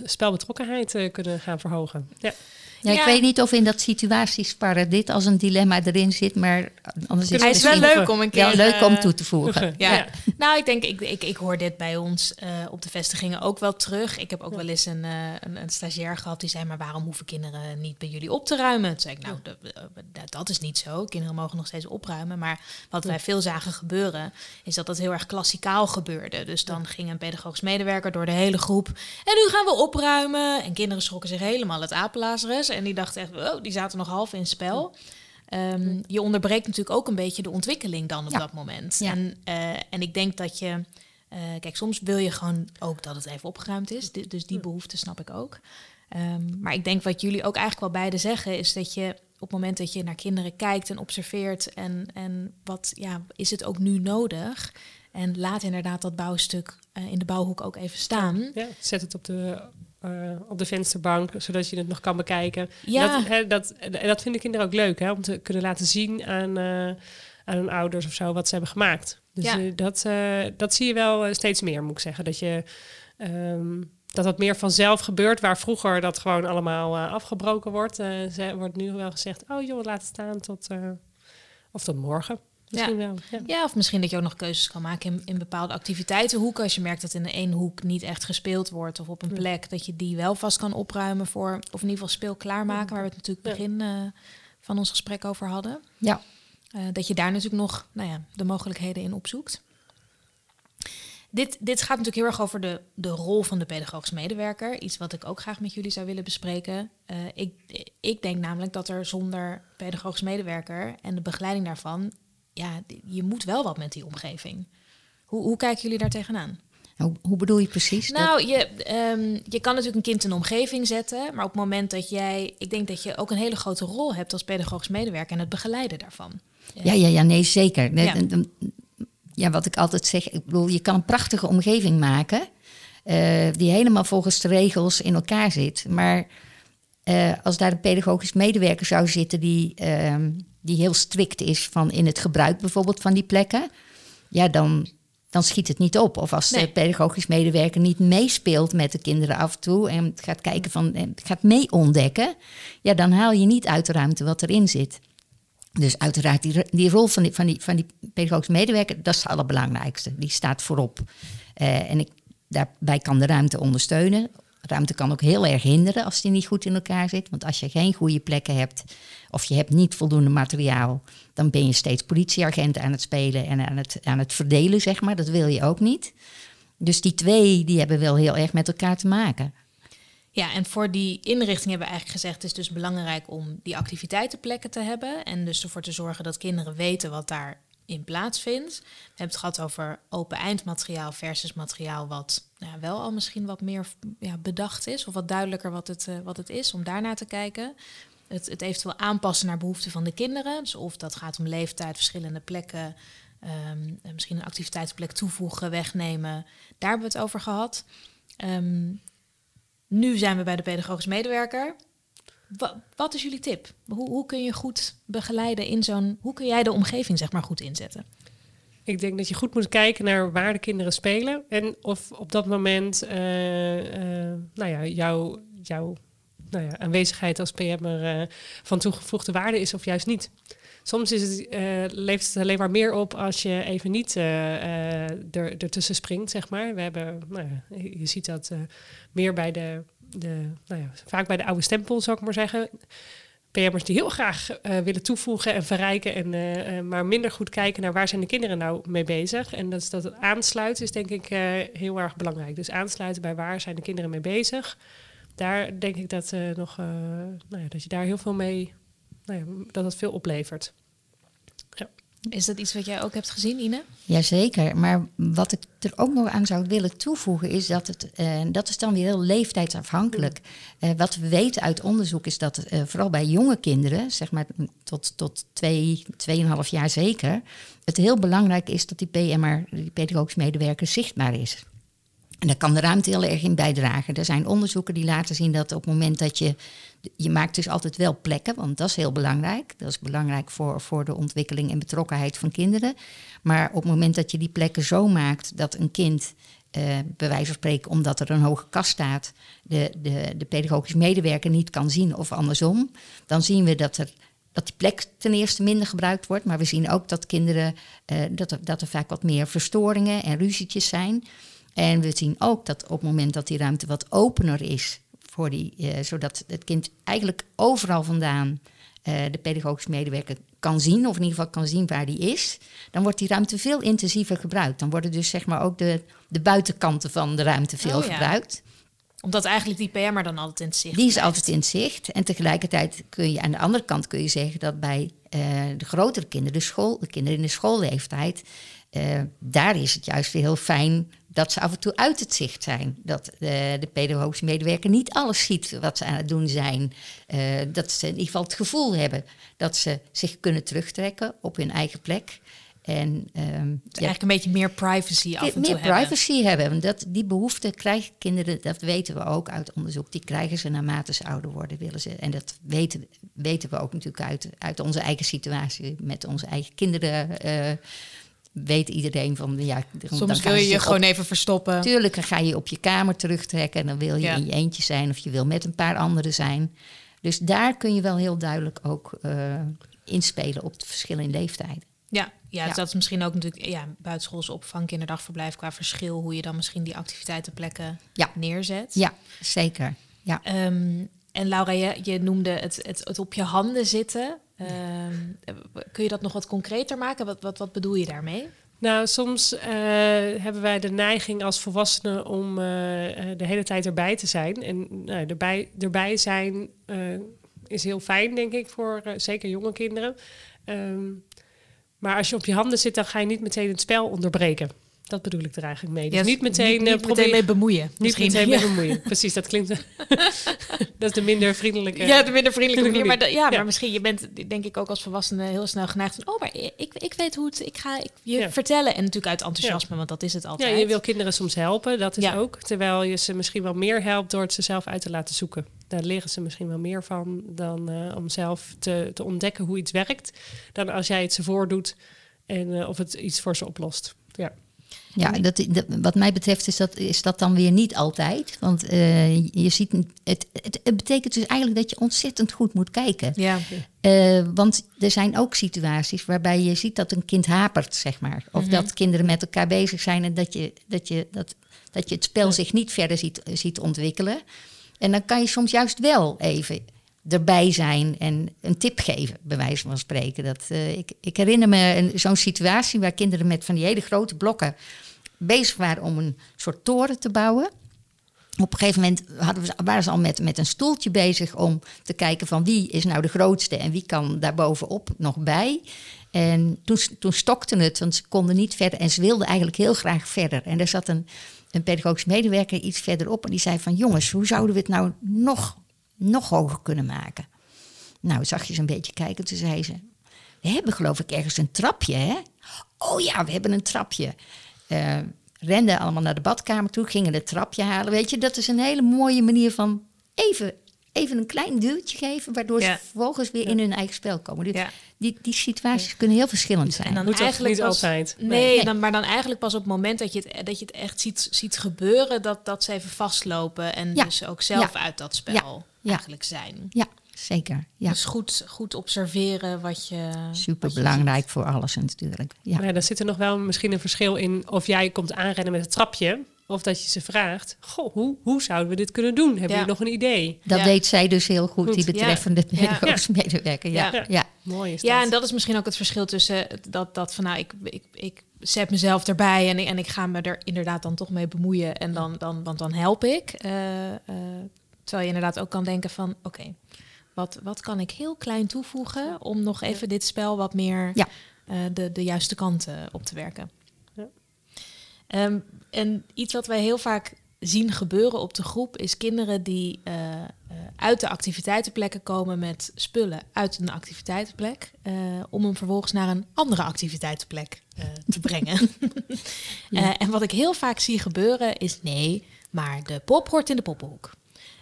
Speaker 4: spelbetrokkenheid kunnen gaan verhogen. Ja.
Speaker 3: Ja,
Speaker 2: Ja.
Speaker 3: Ik weet niet of in dat situatiesparren dit als een dilemma erin zit, maar anders is
Speaker 2: Hij
Speaker 3: het
Speaker 2: is wel leuk om een keer...
Speaker 3: ja, leuk om
Speaker 2: eh,
Speaker 3: toe te voegen. [laughs]
Speaker 2: Ja.
Speaker 4: Ja.
Speaker 2: Nou, ik denk, ik, ik, ik hoor dit bij ons eh, op de vestigingen ook wel terug. Ik heb ook wel eens een, eh, een, een stagiair gehad die zei, maar waarom hoeven kinderen niet bij jullie op te ruimen? Toen zei ik, nou, dat, is niet zo. Kinderen mogen nog steeds opruimen. Maar wat wij veel zagen gebeuren, is dat dat heel erg klassikaal gebeurde. Dus dan ging een pedagogisch medewerker door de hele groep. En nu gaan we opruimen. En kinderen schrokken zich helemaal het apenlazerus. En die dachten echt, die zaten nog half in spel. Ehm, je onderbreekt natuurlijk ook een beetje de ontwikkeling dan op
Speaker 3: Ja.
Speaker 2: dat moment.
Speaker 3: Ja.
Speaker 2: En, eh, en ik denk dat je... eh, kijk, soms wil je gewoon ook dat het even opgeruimd is. Dus die behoefte snap ik ook. Ehm, maar ik denk wat jullie ook eigenlijk wel beide zeggen... is dat je op het moment dat je naar kinderen kijkt en observeert... en, en wat ja, is het ook nu nodig... En laat inderdaad dat bouwstuk eh, in de bouwhoek ook even staan.
Speaker 4: Ja, zet het op de, eh, op de vensterbank, zodat je het nog kan bekijken.
Speaker 2: Ja.
Speaker 4: Dat, hè, dat, dat vinden kinderen ook leuk, hè, om te kunnen laten zien aan, eh, aan hun ouders of zo wat ze hebben gemaakt. Dus
Speaker 2: Ja.
Speaker 4: eh, dat, dat zie je wel steeds meer, moet ik zeggen. Dat je ehm, dat dat meer vanzelf gebeurt, waar vroeger dat gewoon allemaal afgebroken wordt. ze, wordt nu wel gezegd, oh joh, laat het staan tot, of tot morgen. Misschien wel. Ja.
Speaker 2: Ja, of misschien dat je ook nog keuzes kan maken in, in bepaalde activiteitenhoeken. Als je merkt dat in de één hoek niet echt gespeeld wordt of op een plek, dat je die wel vast kan opruimen voor, of in ieder geval speel klaarmaken, waar we het natuurlijk begin eh, van ons gesprek over hadden.
Speaker 3: Ja.
Speaker 2: Eh, dat je daar natuurlijk nog nou ja, de mogelijkheden in opzoekt. Dit, dit gaat natuurlijk heel erg over de, de rol van de pedagogisch medewerker. Iets wat ik ook graag met jullie zou willen bespreken. Eh, ik, ik denk namelijk dat er zonder pedagogisch medewerker en de begeleiding daarvan... ja, je moet wel wat met die omgeving. Hoe, hoe kijken jullie daar tegenaan?
Speaker 3: Hoe, hoe bedoel je precies?
Speaker 2: Nou, je, ehm, je kan natuurlijk een kind in een omgeving zetten, maar op het moment dat jij, ik denk dat je ook een hele grote rol hebt als pedagogisch medewerker en het begeleiden daarvan.
Speaker 3: Ja, ja, ja, nee, zeker.
Speaker 2: Ja.
Speaker 3: ja, wat ik altijd zeg, ik bedoel, je kan een prachtige omgeving maken eh, die helemaal volgens de regels in elkaar zit. Maar eh, als daar een pedagogisch medewerker zou zitten die, ehm, die heel strikt is van in het gebruik bijvoorbeeld van die plekken, ja, dan, dan schiet het niet op. Of als
Speaker 2: Nee.
Speaker 3: de pedagogisch medewerker niet meespeelt met de kinderen af en toe en gaat kijken van, en gaat mee ontdekken, ja, dan haal je niet uit de ruimte wat erin zit. Dus uiteraard, die, die rol van die, van, die, van die pedagogische medewerker, dat is het allerbelangrijkste. Die staat voorop. Eh, en ik, daarbij kan de ruimte ondersteunen. Ruimte kan ook heel erg hinderen als die niet goed in elkaar zit. Want als je geen goede plekken hebt of je hebt niet voldoende materiaal, dan ben je steeds politieagent aan het spelen en aan het, aan het verdelen, zeg maar. Dat wil je ook niet. Dus die twee, die hebben wel heel erg met elkaar te maken.
Speaker 2: Ja, en voor die inrichting hebben we eigenlijk gezegd, het is dus belangrijk om die activiteitenplekken te hebben en dus ervoor te zorgen dat kinderen weten wat daarin plaatsvindt. We hebben het gehad over open eindmateriaal versus materiaal wat nou, wel al misschien wat meer ja, bedacht is of wat duidelijker wat het, eh, wat het is, om daarnaar te kijken. Het, het eventueel aanpassen naar behoeften van de kinderen. Dus of dat gaat om leeftijd, verschillende plekken, ehm, en misschien een activiteitsplek toevoegen, wegnemen. Daar hebben we het over gehad. Ehm, nu zijn we bij de pedagogisch medewerker. Wa- wat is jullie tip? Hoe, hoe kun je goed begeleiden in zo'n... Hoe kun jij de omgeving zeg maar goed inzetten?
Speaker 4: Ik denk dat je goed moet kijken naar waar de kinderen spelen. En of op dat moment eh, eh, nou ja, jouw, nou ja, aanwezigheid als PM'er eh, van toegevoegde waarde is of juist niet. Soms is het, levert het alleen maar meer op als je even niet er, ertussen springt, zeg maar. We hebben, nou ja, je ziet dat meer bij de, de nou ja, vaak bij de oude stempel, zou ik maar zeggen. PM'ers die heel graag eh, willen toevoegen en verrijken, en, eh, eh, maar minder goed kijken naar waar zijn de kinderen nou mee bezig. En dat dat het aansluiten is denk ik heel erg belangrijk. Dus aansluiten bij waar zijn de kinderen mee bezig. Daar denk ik dat, nog, nou ja, dat je daar heel veel mee, nou ja, dat het veel oplevert.
Speaker 2: Is dat iets wat jij ook hebt gezien, Ine?
Speaker 3: Jazeker, maar wat ik er ook nog aan zou willen toevoegen is dat het, uh, dat is dan weer heel leeftijdsafhankelijk. Uh, wat we weten uit onderzoek is dat uh, vooral bij jonge kinderen, zeg maar tot, tot twee, tweeënhalf jaar zeker, het heel belangrijk is dat die PMR, die pedagogisch medewerker, zichtbaar is. En daar kan de ruimte heel erg in bijdragen. Er zijn onderzoeken die laten zien dat op het moment dat je. Je maakt dus altijd wel plekken, want dat is heel belangrijk. Dat is belangrijk voor, voor de ontwikkeling en betrokkenheid van kinderen. Maar op het moment dat je die plekken zo maakt dat een kind. Uh, bij wijze van spreken, omdat er een hoge kast staat, de, de, de pedagogisch medewerker niet kan zien of andersom, dan zien we dat er dat die plek ten eerste minder gebruikt wordt. Maar we zien ook dat kinderen, uh, dat, er, dat er vaak wat meer verstoringen en ruzietjes zijn. En we zien ook dat op het moment dat die ruimte wat opener is, voor die, uh, zodat het kind eigenlijk overal vandaan uh, de pedagogisch medewerker kan zien, of in ieder geval kan zien waar die is, dan wordt die ruimte veel intensiever gebruikt. Dan worden dus zeg maar ook de, de buitenkanten van de ruimte veel
Speaker 2: Oh ja. Omdat eigenlijk die PM'er dan altijd in het zicht
Speaker 3: Die is
Speaker 2: blijft.
Speaker 3: altijd in zicht. En tegelijkertijd kun je aan de andere kant kun je zeggen dat bij eh, de grotere kinderen, de, school, de kinderen in de schoolleeftijd, eh, daar is het juist weer heel fijn dat ze af en toe uit het zicht zijn. Dat eh, de pedagogische medewerker niet alles ziet wat ze aan het doen zijn. Dat ze in ieder geval het gevoel hebben dat ze zich kunnen terugtrekken op hun eigen plek. En
Speaker 2: Dus
Speaker 3: ja,
Speaker 2: eigenlijk een beetje meer privacy af en toe
Speaker 3: meer privacy hebben. Want dat, die behoefte krijgen kinderen, dat weten we ook uit onderzoek, die krijgen ze naarmate ze ouder worden, willen ze. En dat weten, weten we ook natuurlijk uit, uit onze eigen situatie met onze eigen kinderen. eh, weet iedereen van ja. dan
Speaker 2: Soms wil je je gewoon
Speaker 3: op-
Speaker 2: even verstoppen.
Speaker 3: Tuurlijk, dan ga je op je kamer terugtrekken en dan wil je
Speaker 2: Ja.
Speaker 3: in je eentje zijn of je wil met een paar anderen zijn. Dus daar kun je wel heel duidelijk ook eh, inspelen op de verschillen in leeftijden.
Speaker 2: Ja, ja,
Speaker 3: Ja.
Speaker 2: dat is misschien ook natuurlijk ja, buitenschoolse opvang, kinderdagverblijf qua verschil, hoe je dan misschien die activiteitenplekken
Speaker 3: Ja.
Speaker 2: neerzet.
Speaker 3: Ja, zeker. Ja.
Speaker 2: Ehm, en Laura, je, je noemde het, het, het op je handen zitten. Ehm, kun je dat nog wat concreter maken? Wat, wat, wat bedoel je daarmee?
Speaker 4: Nou, soms eh, hebben wij de neiging als volwassenen om eh, eh, de hele tijd erbij te zijn. En nou, erbij, erbij zijn eh, is heel fijn, denk ik, voor eh, zeker jonge kinderen. Ehm, maar als je op je handen zit, dan ga je niet meteen het spel onderbreken. Dat bedoel ik er eigenlijk mee. Dus
Speaker 2: Ja,
Speaker 4: niet meteen,
Speaker 2: niet,
Speaker 4: eh,
Speaker 2: niet
Speaker 4: probeer-
Speaker 2: meteen mee bemoeien.
Speaker 4: niet
Speaker 2: misschien.
Speaker 4: meteen [laughs]
Speaker 2: ja.
Speaker 4: mee bemoeien. Precies, dat klinkt... [laughs] dat is de minder vriendelijke...
Speaker 2: Ja, de minder vriendelijke manier. Maar, ja,
Speaker 4: Ja.
Speaker 2: maar misschien, je bent denk ik ook als volwassene heel snel geneigd van... oh, maar ik, ik weet hoe het... Ik ga ik, je
Speaker 4: Ja.
Speaker 2: vertellen. En natuurlijk uit enthousiasme, want dat is het
Speaker 4: Ja,
Speaker 2: altijd.
Speaker 4: je wil kinderen soms helpen, dat is
Speaker 2: Ja.
Speaker 4: ook. Terwijl je ze misschien wel meer helpt door het ze zelf uit te laten zoeken. Daar leren ze misschien wel meer van dan eh, om zelf te, te ontdekken hoe iets werkt. Dan als jij het ze voordoet en eh, of het iets voor ze oplost. Ja.
Speaker 3: Ja, dat, dat- wat mij betreft is dat, is dat dan weer niet altijd. Want eh, je ziet, het, het, het betekent dus eigenlijk dat je ontzettend goed moet kijken.
Speaker 2: Ja,
Speaker 3: Eh, want er zijn ook situaties waarbij je ziet dat een kind hapert, zeg maar. Of dat kinderen met elkaar bezig zijn en dat je, dat je, dat, dat je het spel zich niet verder ziet, ziet ontwikkelen. En dan kan je soms juist wel even erbij zijn en een tip geven, bij wijze van spreken. Dat, eh, ik, ik herinner me zo'n situatie waar kinderen met van die hele grote blokken bezig waren om een soort toren te bouwen. Op een gegeven moment hadden we, waren ze al met, met een stoeltje bezig om te kijken van wie is nou de grootste en wie kan daar bovenop nog bij. En toen, toen stokte het, want ze konden niet verder en ze wilden eigenlijk heel graag verder. En er zat een, een pedagogisch medewerker iets verderop en die zei van jongens, hoe zouden we het nou nog, nog hoger kunnen maken? Nou, zag je ze een beetje kijken, toen zei ze, we hebben geloof ik ergens een trapje, hè? Oh ja, we hebben een trapje. Eh, renden allemaal naar de badkamer toe, gingen het trapje halen. Weet je, dat is een hele mooie manier van even, even een klein duwtje geven, waardoor
Speaker 2: Ja.
Speaker 3: ze vervolgens weer in hun eigen spel komen.
Speaker 2: Ja.
Speaker 3: die, die situaties kunnen heel verschillend zijn.
Speaker 2: En dan
Speaker 4: Moet dat
Speaker 2: eigenlijk
Speaker 4: niet
Speaker 2: pas,
Speaker 4: altijd.
Speaker 2: Nee,
Speaker 3: Nee.
Speaker 2: Dan, maar dan eigenlijk pas op het moment dat je het, dat je het echt ziet, ziet gebeuren, dat, dat ze even vastlopen en
Speaker 3: Ja.
Speaker 2: dus ook zelf
Speaker 3: Ja.
Speaker 2: uit dat spel
Speaker 3: Ja. Ja.
Speaker 2: eigenlijk zijn.
Speaker 3: Ja, zeker. Ja.
Speaker 2: Dus goed, goed observeren wat je.
Speaker 3: Super
Speaker 2: wat je
Speaker 3: belangrijk voor alles natuurlijk. Ja.
Speaker 4: Maar ja, dan zit er nog wel misschien een verschil in of jij komt aanrennen met het trapje. Of dat je ze vraagt, goh, hoe, hoe zouden we dit kunnen doen? Hebben
Speaker 2: Ja.
Speaker 4: jullie nog een idee?
Speaker 3: Dat
Speaker 2: Ja.
Speaker 3: weet zij dus heel goed,
Speaker 4: Goed,
Speaker 3: die
Speaker 2: ja.
Speaker 3: betreffende medewerker. Ja.
Speaker 2: Ja.
Speaker 3: Ja.
Speaker 4: Mooi is dat.
Speaker 2: Ja, en dat is misschien ook het verschil tussen dat, dat van nou, ik, ik, ik zet mezelf erbij en ik, en ik ga me er inderdaad dan toch mee bemoeien en dan, dan, want dan help ik. Eh, eh, terwijl je inderdaad ook kan denken van oké, wat, wat kan ik heel klein toevoegen om nog even dit spel wat meer
Speaker 3: Ja.
Speaker 2: eh, de, de juiste kant eh, op te werken.
Speaker 4: Ja.
Speaker 2: Ehm, en iets wat wij heel vaak zien gebeuren op de groep is kinderen die eh, eh, uit de activiteitenplekken komen met spullen uit een activiteitenplek, eh, om hem vervolgens naar een andere activiteitenplek eh, te [laughs] brengen.
Speaker 3: Ja. [laughs]
Speaker 2: Eh, en wat ik heel vaak zie gebeuren is nee, maar de pop hoort in de poppenhoek.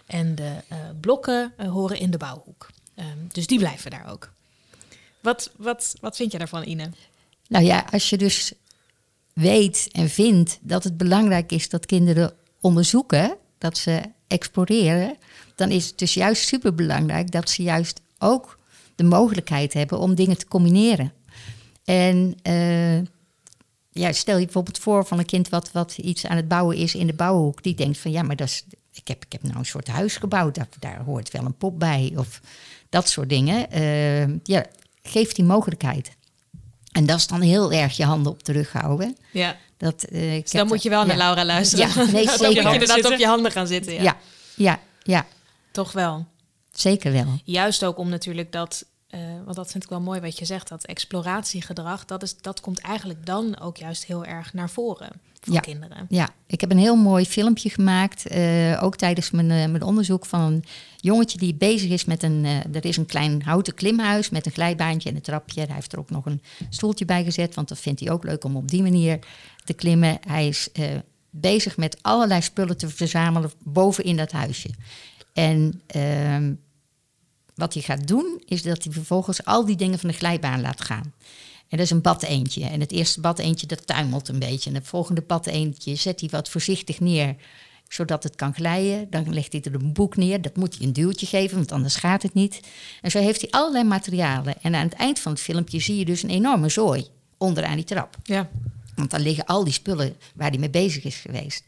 Speaker 2: En de eh, blokken horen in de bouwhoek. Ehm, dus die blijven daar ook. Wat, wat, wat vind je daarvan, Ine?
Speaker 3: Nou ja, als je dus weet en vindt dat het belangrijk is dat kinderen onderzoeken, dat ze exploreren, dan is het dus juist superbelangrijk dat ze juist ook de mogelijkheid hebben om dingen te combineren. En eh, ja, stel je bijvoorbeeld voor van een kind wat, wat iets aan het bouwen is in de bouwhoek, die denkt van ja, maar dat is, ik, heb, ik heb nou een soort huis gebouwd, daar, hoort wel een pop bij of dat soort dingen. Eh, ja, geef die mogelijkheid. En dat is dan heel erg je handen op de rug houden.
Speaker 2: Ja,
Speaker 3: Dat, eh, ik
Speaker 2: dus dan moet je wel
Speaker 3: ja.
Speaker 2: naar Laura luisteren.
Speaker 3: Ja, nee, [laughs]
Speaker 2: Dan
Speaker 3: zeker.
Speaker 2: moet je inderdaad op je handen gaan zitten. Ja.
Speaker 3: Ja, ja, ja,
Speaker 2: Toch wel.
Speaker 3: zeker wel.
Speaker 2: Juist ook om natuurlijk dat, eh, want dat vind ik wel mooi wat je zegt, dat exploratiegedrag, dat, is, dat komt eigenlijk dan ook juist heel erg naar voren van
Speaker 3: Ja.
Speaker 2: kinderen.
Speaker 3: Ja, ik heb een heel mooi filmpje gemaakt, eh, ook tijdens mijn, eh, mijn onderzoek van een jongetje die bezig is met een, eh, er is een klein houten klimhuis met een glijbaantje en een trapje. Hij heeft er ook nog een stoeltje bij gezet, want dat vindt hij ook leuk om op die manier te klimmen. Hij is bezig met allerlei spullen te verzamelen boven in dat huisje. En ehm, wat hij gaat doen, is dat hij vervolgens al die dingen van de glijbaan laat gaan. En dat is een bad eentje. En het eerste bad eentje, dat tuimelt een beetje. En het volgende bad eentje zet hij wat voorzichtig neer, zodat het kan glijden. Dan legt hij er een boek neer. Dat moet hij een duwtje geven, want anders gaat het niet. En zo heeft hij allerlei materialen. En aan het eind van het filmpje zie je dus een enorme zooi onderaan die trap.
Speaker 2: Ja.
Speaker 3: Want dan liggen al die spullen waar hij mee bezig is geweest.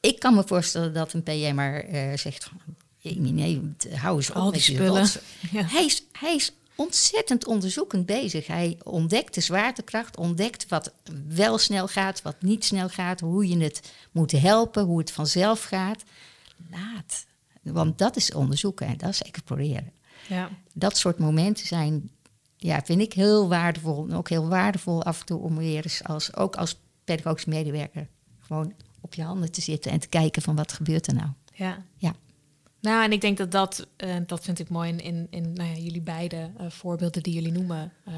Speaker 3: Ik kan me voorstellen dat een PM'er eh zegt van... Nee, nee, hou eens op
Speaker 2: Al die
Speaker 3: met je
Speaker 2: spullen. Ja.
Speaker 3: Hij, is, hij is ontzettend onderzoekend bezig. Hij ontdekt de zwaartekracht, ontdekt wat wel snel gaat, wat niet snel gaat, hoe je het moet helpen, hoe het vanzelf gaat. Laat. Want dat is onderzoeken en dat is exploreren.
Speaker 2: Ja.
Speaker 3: Dat soort momenten zijn, ja, vind ik heel waardevol. En ook heel waardevol af en toe om weer eens als, ook als pedagogisch medewerker, gewoon op je handen te zitten en te kijken van wat gebeurt er nou.
Speaker 2: Ja.
Speaker 3: Ja.
Speaker 2: Nou, en ik denk dat dat, eh, dat vind ik mooi in, in, in nou ja, jullie beide eh, voorbeelden die jullie noemen. Eh,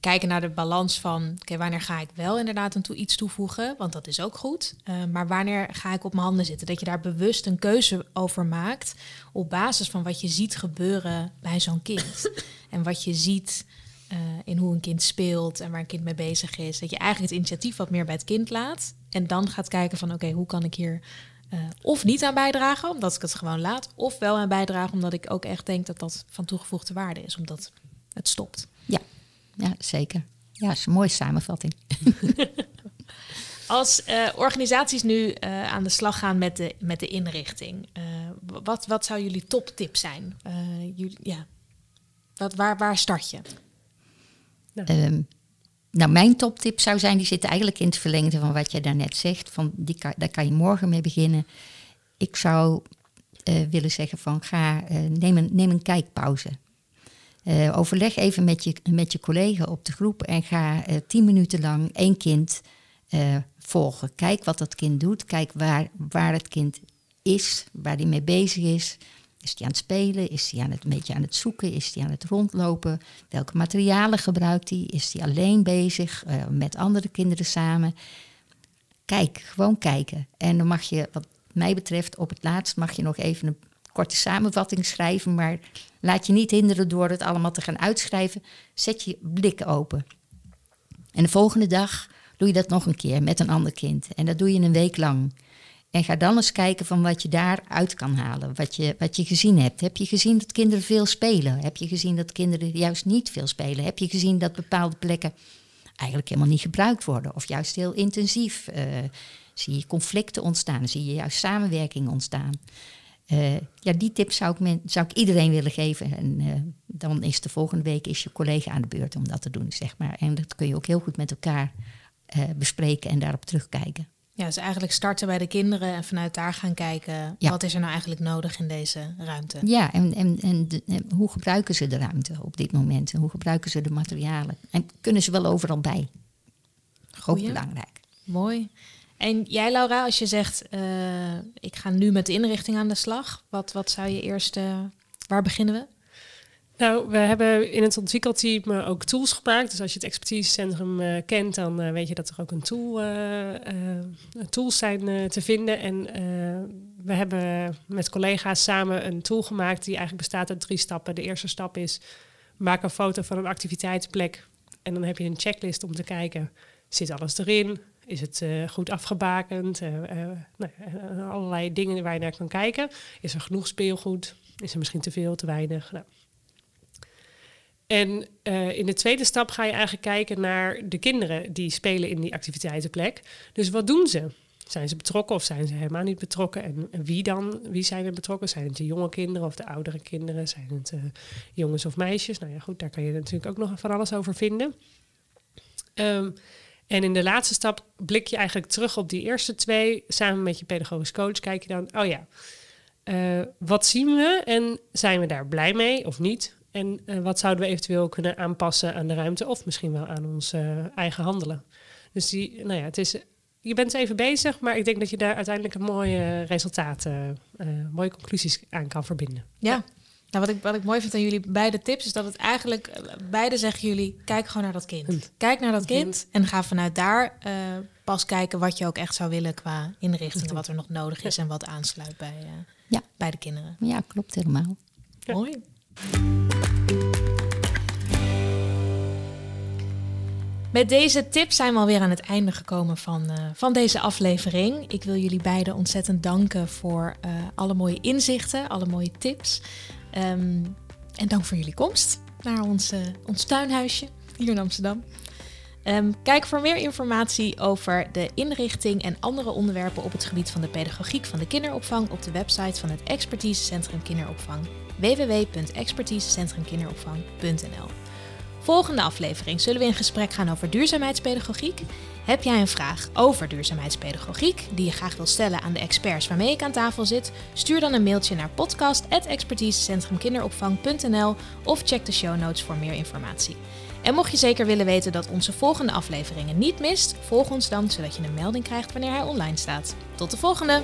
Speaker 2: kijken naar de balans van, oké, wanneer ga ik wel inderdaad aan toe iets toevoegen, want dat is ook goed. Maar wanneer ga ik op mijn handen zitten? Dat je daar bewust een keuze over maakt op basis van wat je ziet gebeuren bij zo'n kind. [laughs] en wat je ziet in hoe een kind speelt en waar een kind mee bezig is. Dat je eigenlijk het initiatief wat meer bij het kind laat. En dan gaat kijken van, oké, hoe kan ik hier eh, of niet aan bijdragen, omdat ik het gewoon laat. Of wel aan bijdragen, omdat ik ook echt denk dat dat van toegevoegde waarde is, omdat het stopt.
Speaker 3: Ja, ja zeker. Ja, dat is een mooie samenvatting. [laughs]
Speaker 2: Als eh, organisaties nu eh, aan de slag gaan met de, met de inrichting, eh, wat, wat zou jullie toptip zijn? Eh, jullie, ja. wat, waar, waar start je?
Speaker 3: Ehm, nou, mijn toptip zou zijn, die zit eigenlijk in het verlengde van wat jij daarnet zegt. Van die daar kan je morgen mee beginnen. Ik zou eh, willen zeggen van ga, eh, neem, een, neem een kijkpauze. Eh, overleg even met je, met je collega op de groep en ga tien minuten lang één kind volgen. Kijk wat dat kind doet. Kijk waar, waar het kind is, waar hij mee bezig is. Is hij aan het spelen? Is hij aan het, een beetje aan het zoeken? Is hij aan het rondlopen? Welke materialen gebruikt hij? Is hij alleen bezig? eh, met andere kinderen samen? Kijk, gewoon kijken. En dan mag je, wat mij betreft, op het laatst mag je nog even een korte samenvatting schrijven. Maar laat je niet hinderen door het allemaal te gaan uitschrijven. Zet je blik open. En de volgende dag doe je dat nog een keer met een ander kind. En dat doe je een week lang. En ga dan eens kijken van wat je daaruit kan halen. Wat je, wat je gezien hebt. Heb je gezien dat kinderen veel spelen? Heb je gezien dat kinderen juist niet veel spelen? Heb je gezien dat bepaalde plekken eigenlijk helemaal niet gebruikt worden? Of juist heel intensief? Eh, zie je conflicten ontstaan? Zie je juist samenwerking ontstaan? Eh, ja, die tip zou ik, zou ik iedereen willen geven. En eh, dan is de volgende week is je collega aan de beurt om dat te doen, zeg maar. En dat kun je ook heel goed met elkaar bespreken en daarop terugkijken.
Speaker 2: Ja, dus eigenlijk starten bij de kinderen en vanuit daar gaan kijken...
Speaker 3: Ja.
Speaker 2: wat is er nou eigenlijk nodig in deze ruimte?
Speaker 3: Ja, en, en, en, de- en hoe gebruiken ze de ruimte op dit moment? En hoe gebruiken ze de materialen? En kunnen ze wel overal bij? Ook belangrijk.
Speaker 2: Mooi. En jij, Laura, als je zegt... eh, ik ga nu met de inrichting aan de slag... wat, wat zou je eerst... waar beginnen we?
Speaker 4: Nou, we hebben in het ontwikkelteam eh, ook tools gemaakt. Dus als je het expertisecentrum eh kent, dan eh, weet je dat er ook een tool, tools zijn te vinden. En we hebben met collega's samen een tool gemaakt die eigenlijk bestaat uit drie stappen. De eerste stap is maak een foto van een activiteitsplek. En dan heb je een checklist om te kijken, zit alles erin? Is het goed afgebakend? Nou, allerlei dingen waar je naar kan kijken. Is er genoeg speelgoed? Is er misschien te veel, te weinig? Nou, en eh, in de tweede stap ga je eigenlijk kijken naar de kinderen die spelen in die activiteitenplek. Dus wat doen ze? Zijn ze betrokken of zijn ze helemaal niet betrokken? En, wie dan? Wie zijn er betrokken? Zijn het de jonge kinderen of de oudere kinderen? Zijn het eh, jongens of meisjes? Nou ja, goed, daar kan je natuurlijk ook nog van alles over vinden. Ehm, en in de laatste stap blik je eigenlijk terug op die eerste twee. Samen met je pedagogisch coach kijk je dan, oh ja, eh, wat zien we en zijn we daar blij mee of niet? En eh, wat zouden we eventueel kunnen aanpassen aan de ruimte of misschien wel aan ons eh, eigen handelen? Dus die, nou ja, het is, je bent even bezig, maar ik denk dat je daar uiteindelijk een mooie resultaten, eh, mooie conclusies aan kan verbinden.
Speaker 2: Ja. Nou, wat ik, wat ik mooi vind aan jullie beide tips is dat het eigenlijk, beide zeggen jullie, kijk gewoon naar dat kind. Kijk naar dat Kind. en ga vanuit daar eh, pas kijken wat je ook echt zou willen qua inrichtingen, wat er nog nodig is en wat aansluit bij, eh,
Speaker 3: Ja.
Speaker 2: bij de kinderen.
Speaker 3: Ja, klopt helemaal.
Speaker 4: Ja.
Speaker 2: Mooi. Met deze tips zijn we alweer aan het einde gekomen van, eh, van deze aflevering. Ik wil jullie beiden ontzettend danken voor eh, alle mooie inzichten, alle mooie tips. Ehm, en dank voor jullie komst naar ons, eh, ons tuinhuisje hier in Amsterdam. Ehm, kijk voor meer informatie over de inrichting en andere onderwerpen op het gebied van de pedagogiek van de kinderopvang op de website van het Expertisecentrum Kinderopvang www.expertisecentrumkinderopvang.nl. Volgende aflevering zullen we in gesprek gaan over duurzaamheidspedagogiek. Heb jij een vraag over duurzaamheidspedagogiek die je graag wil stellen aan de experts waarmee ik aan tafel zit? Stuur dan een mailtje naar podcast@expertisecentrumkinderopvang.nl of check de show notes voor meer informatie. En mocht je zeker willen weten dat onze volgende afleveringen niet mist, volg ons dan zodat je een melding krijgt wanneer hij online staat. Tot de volgende!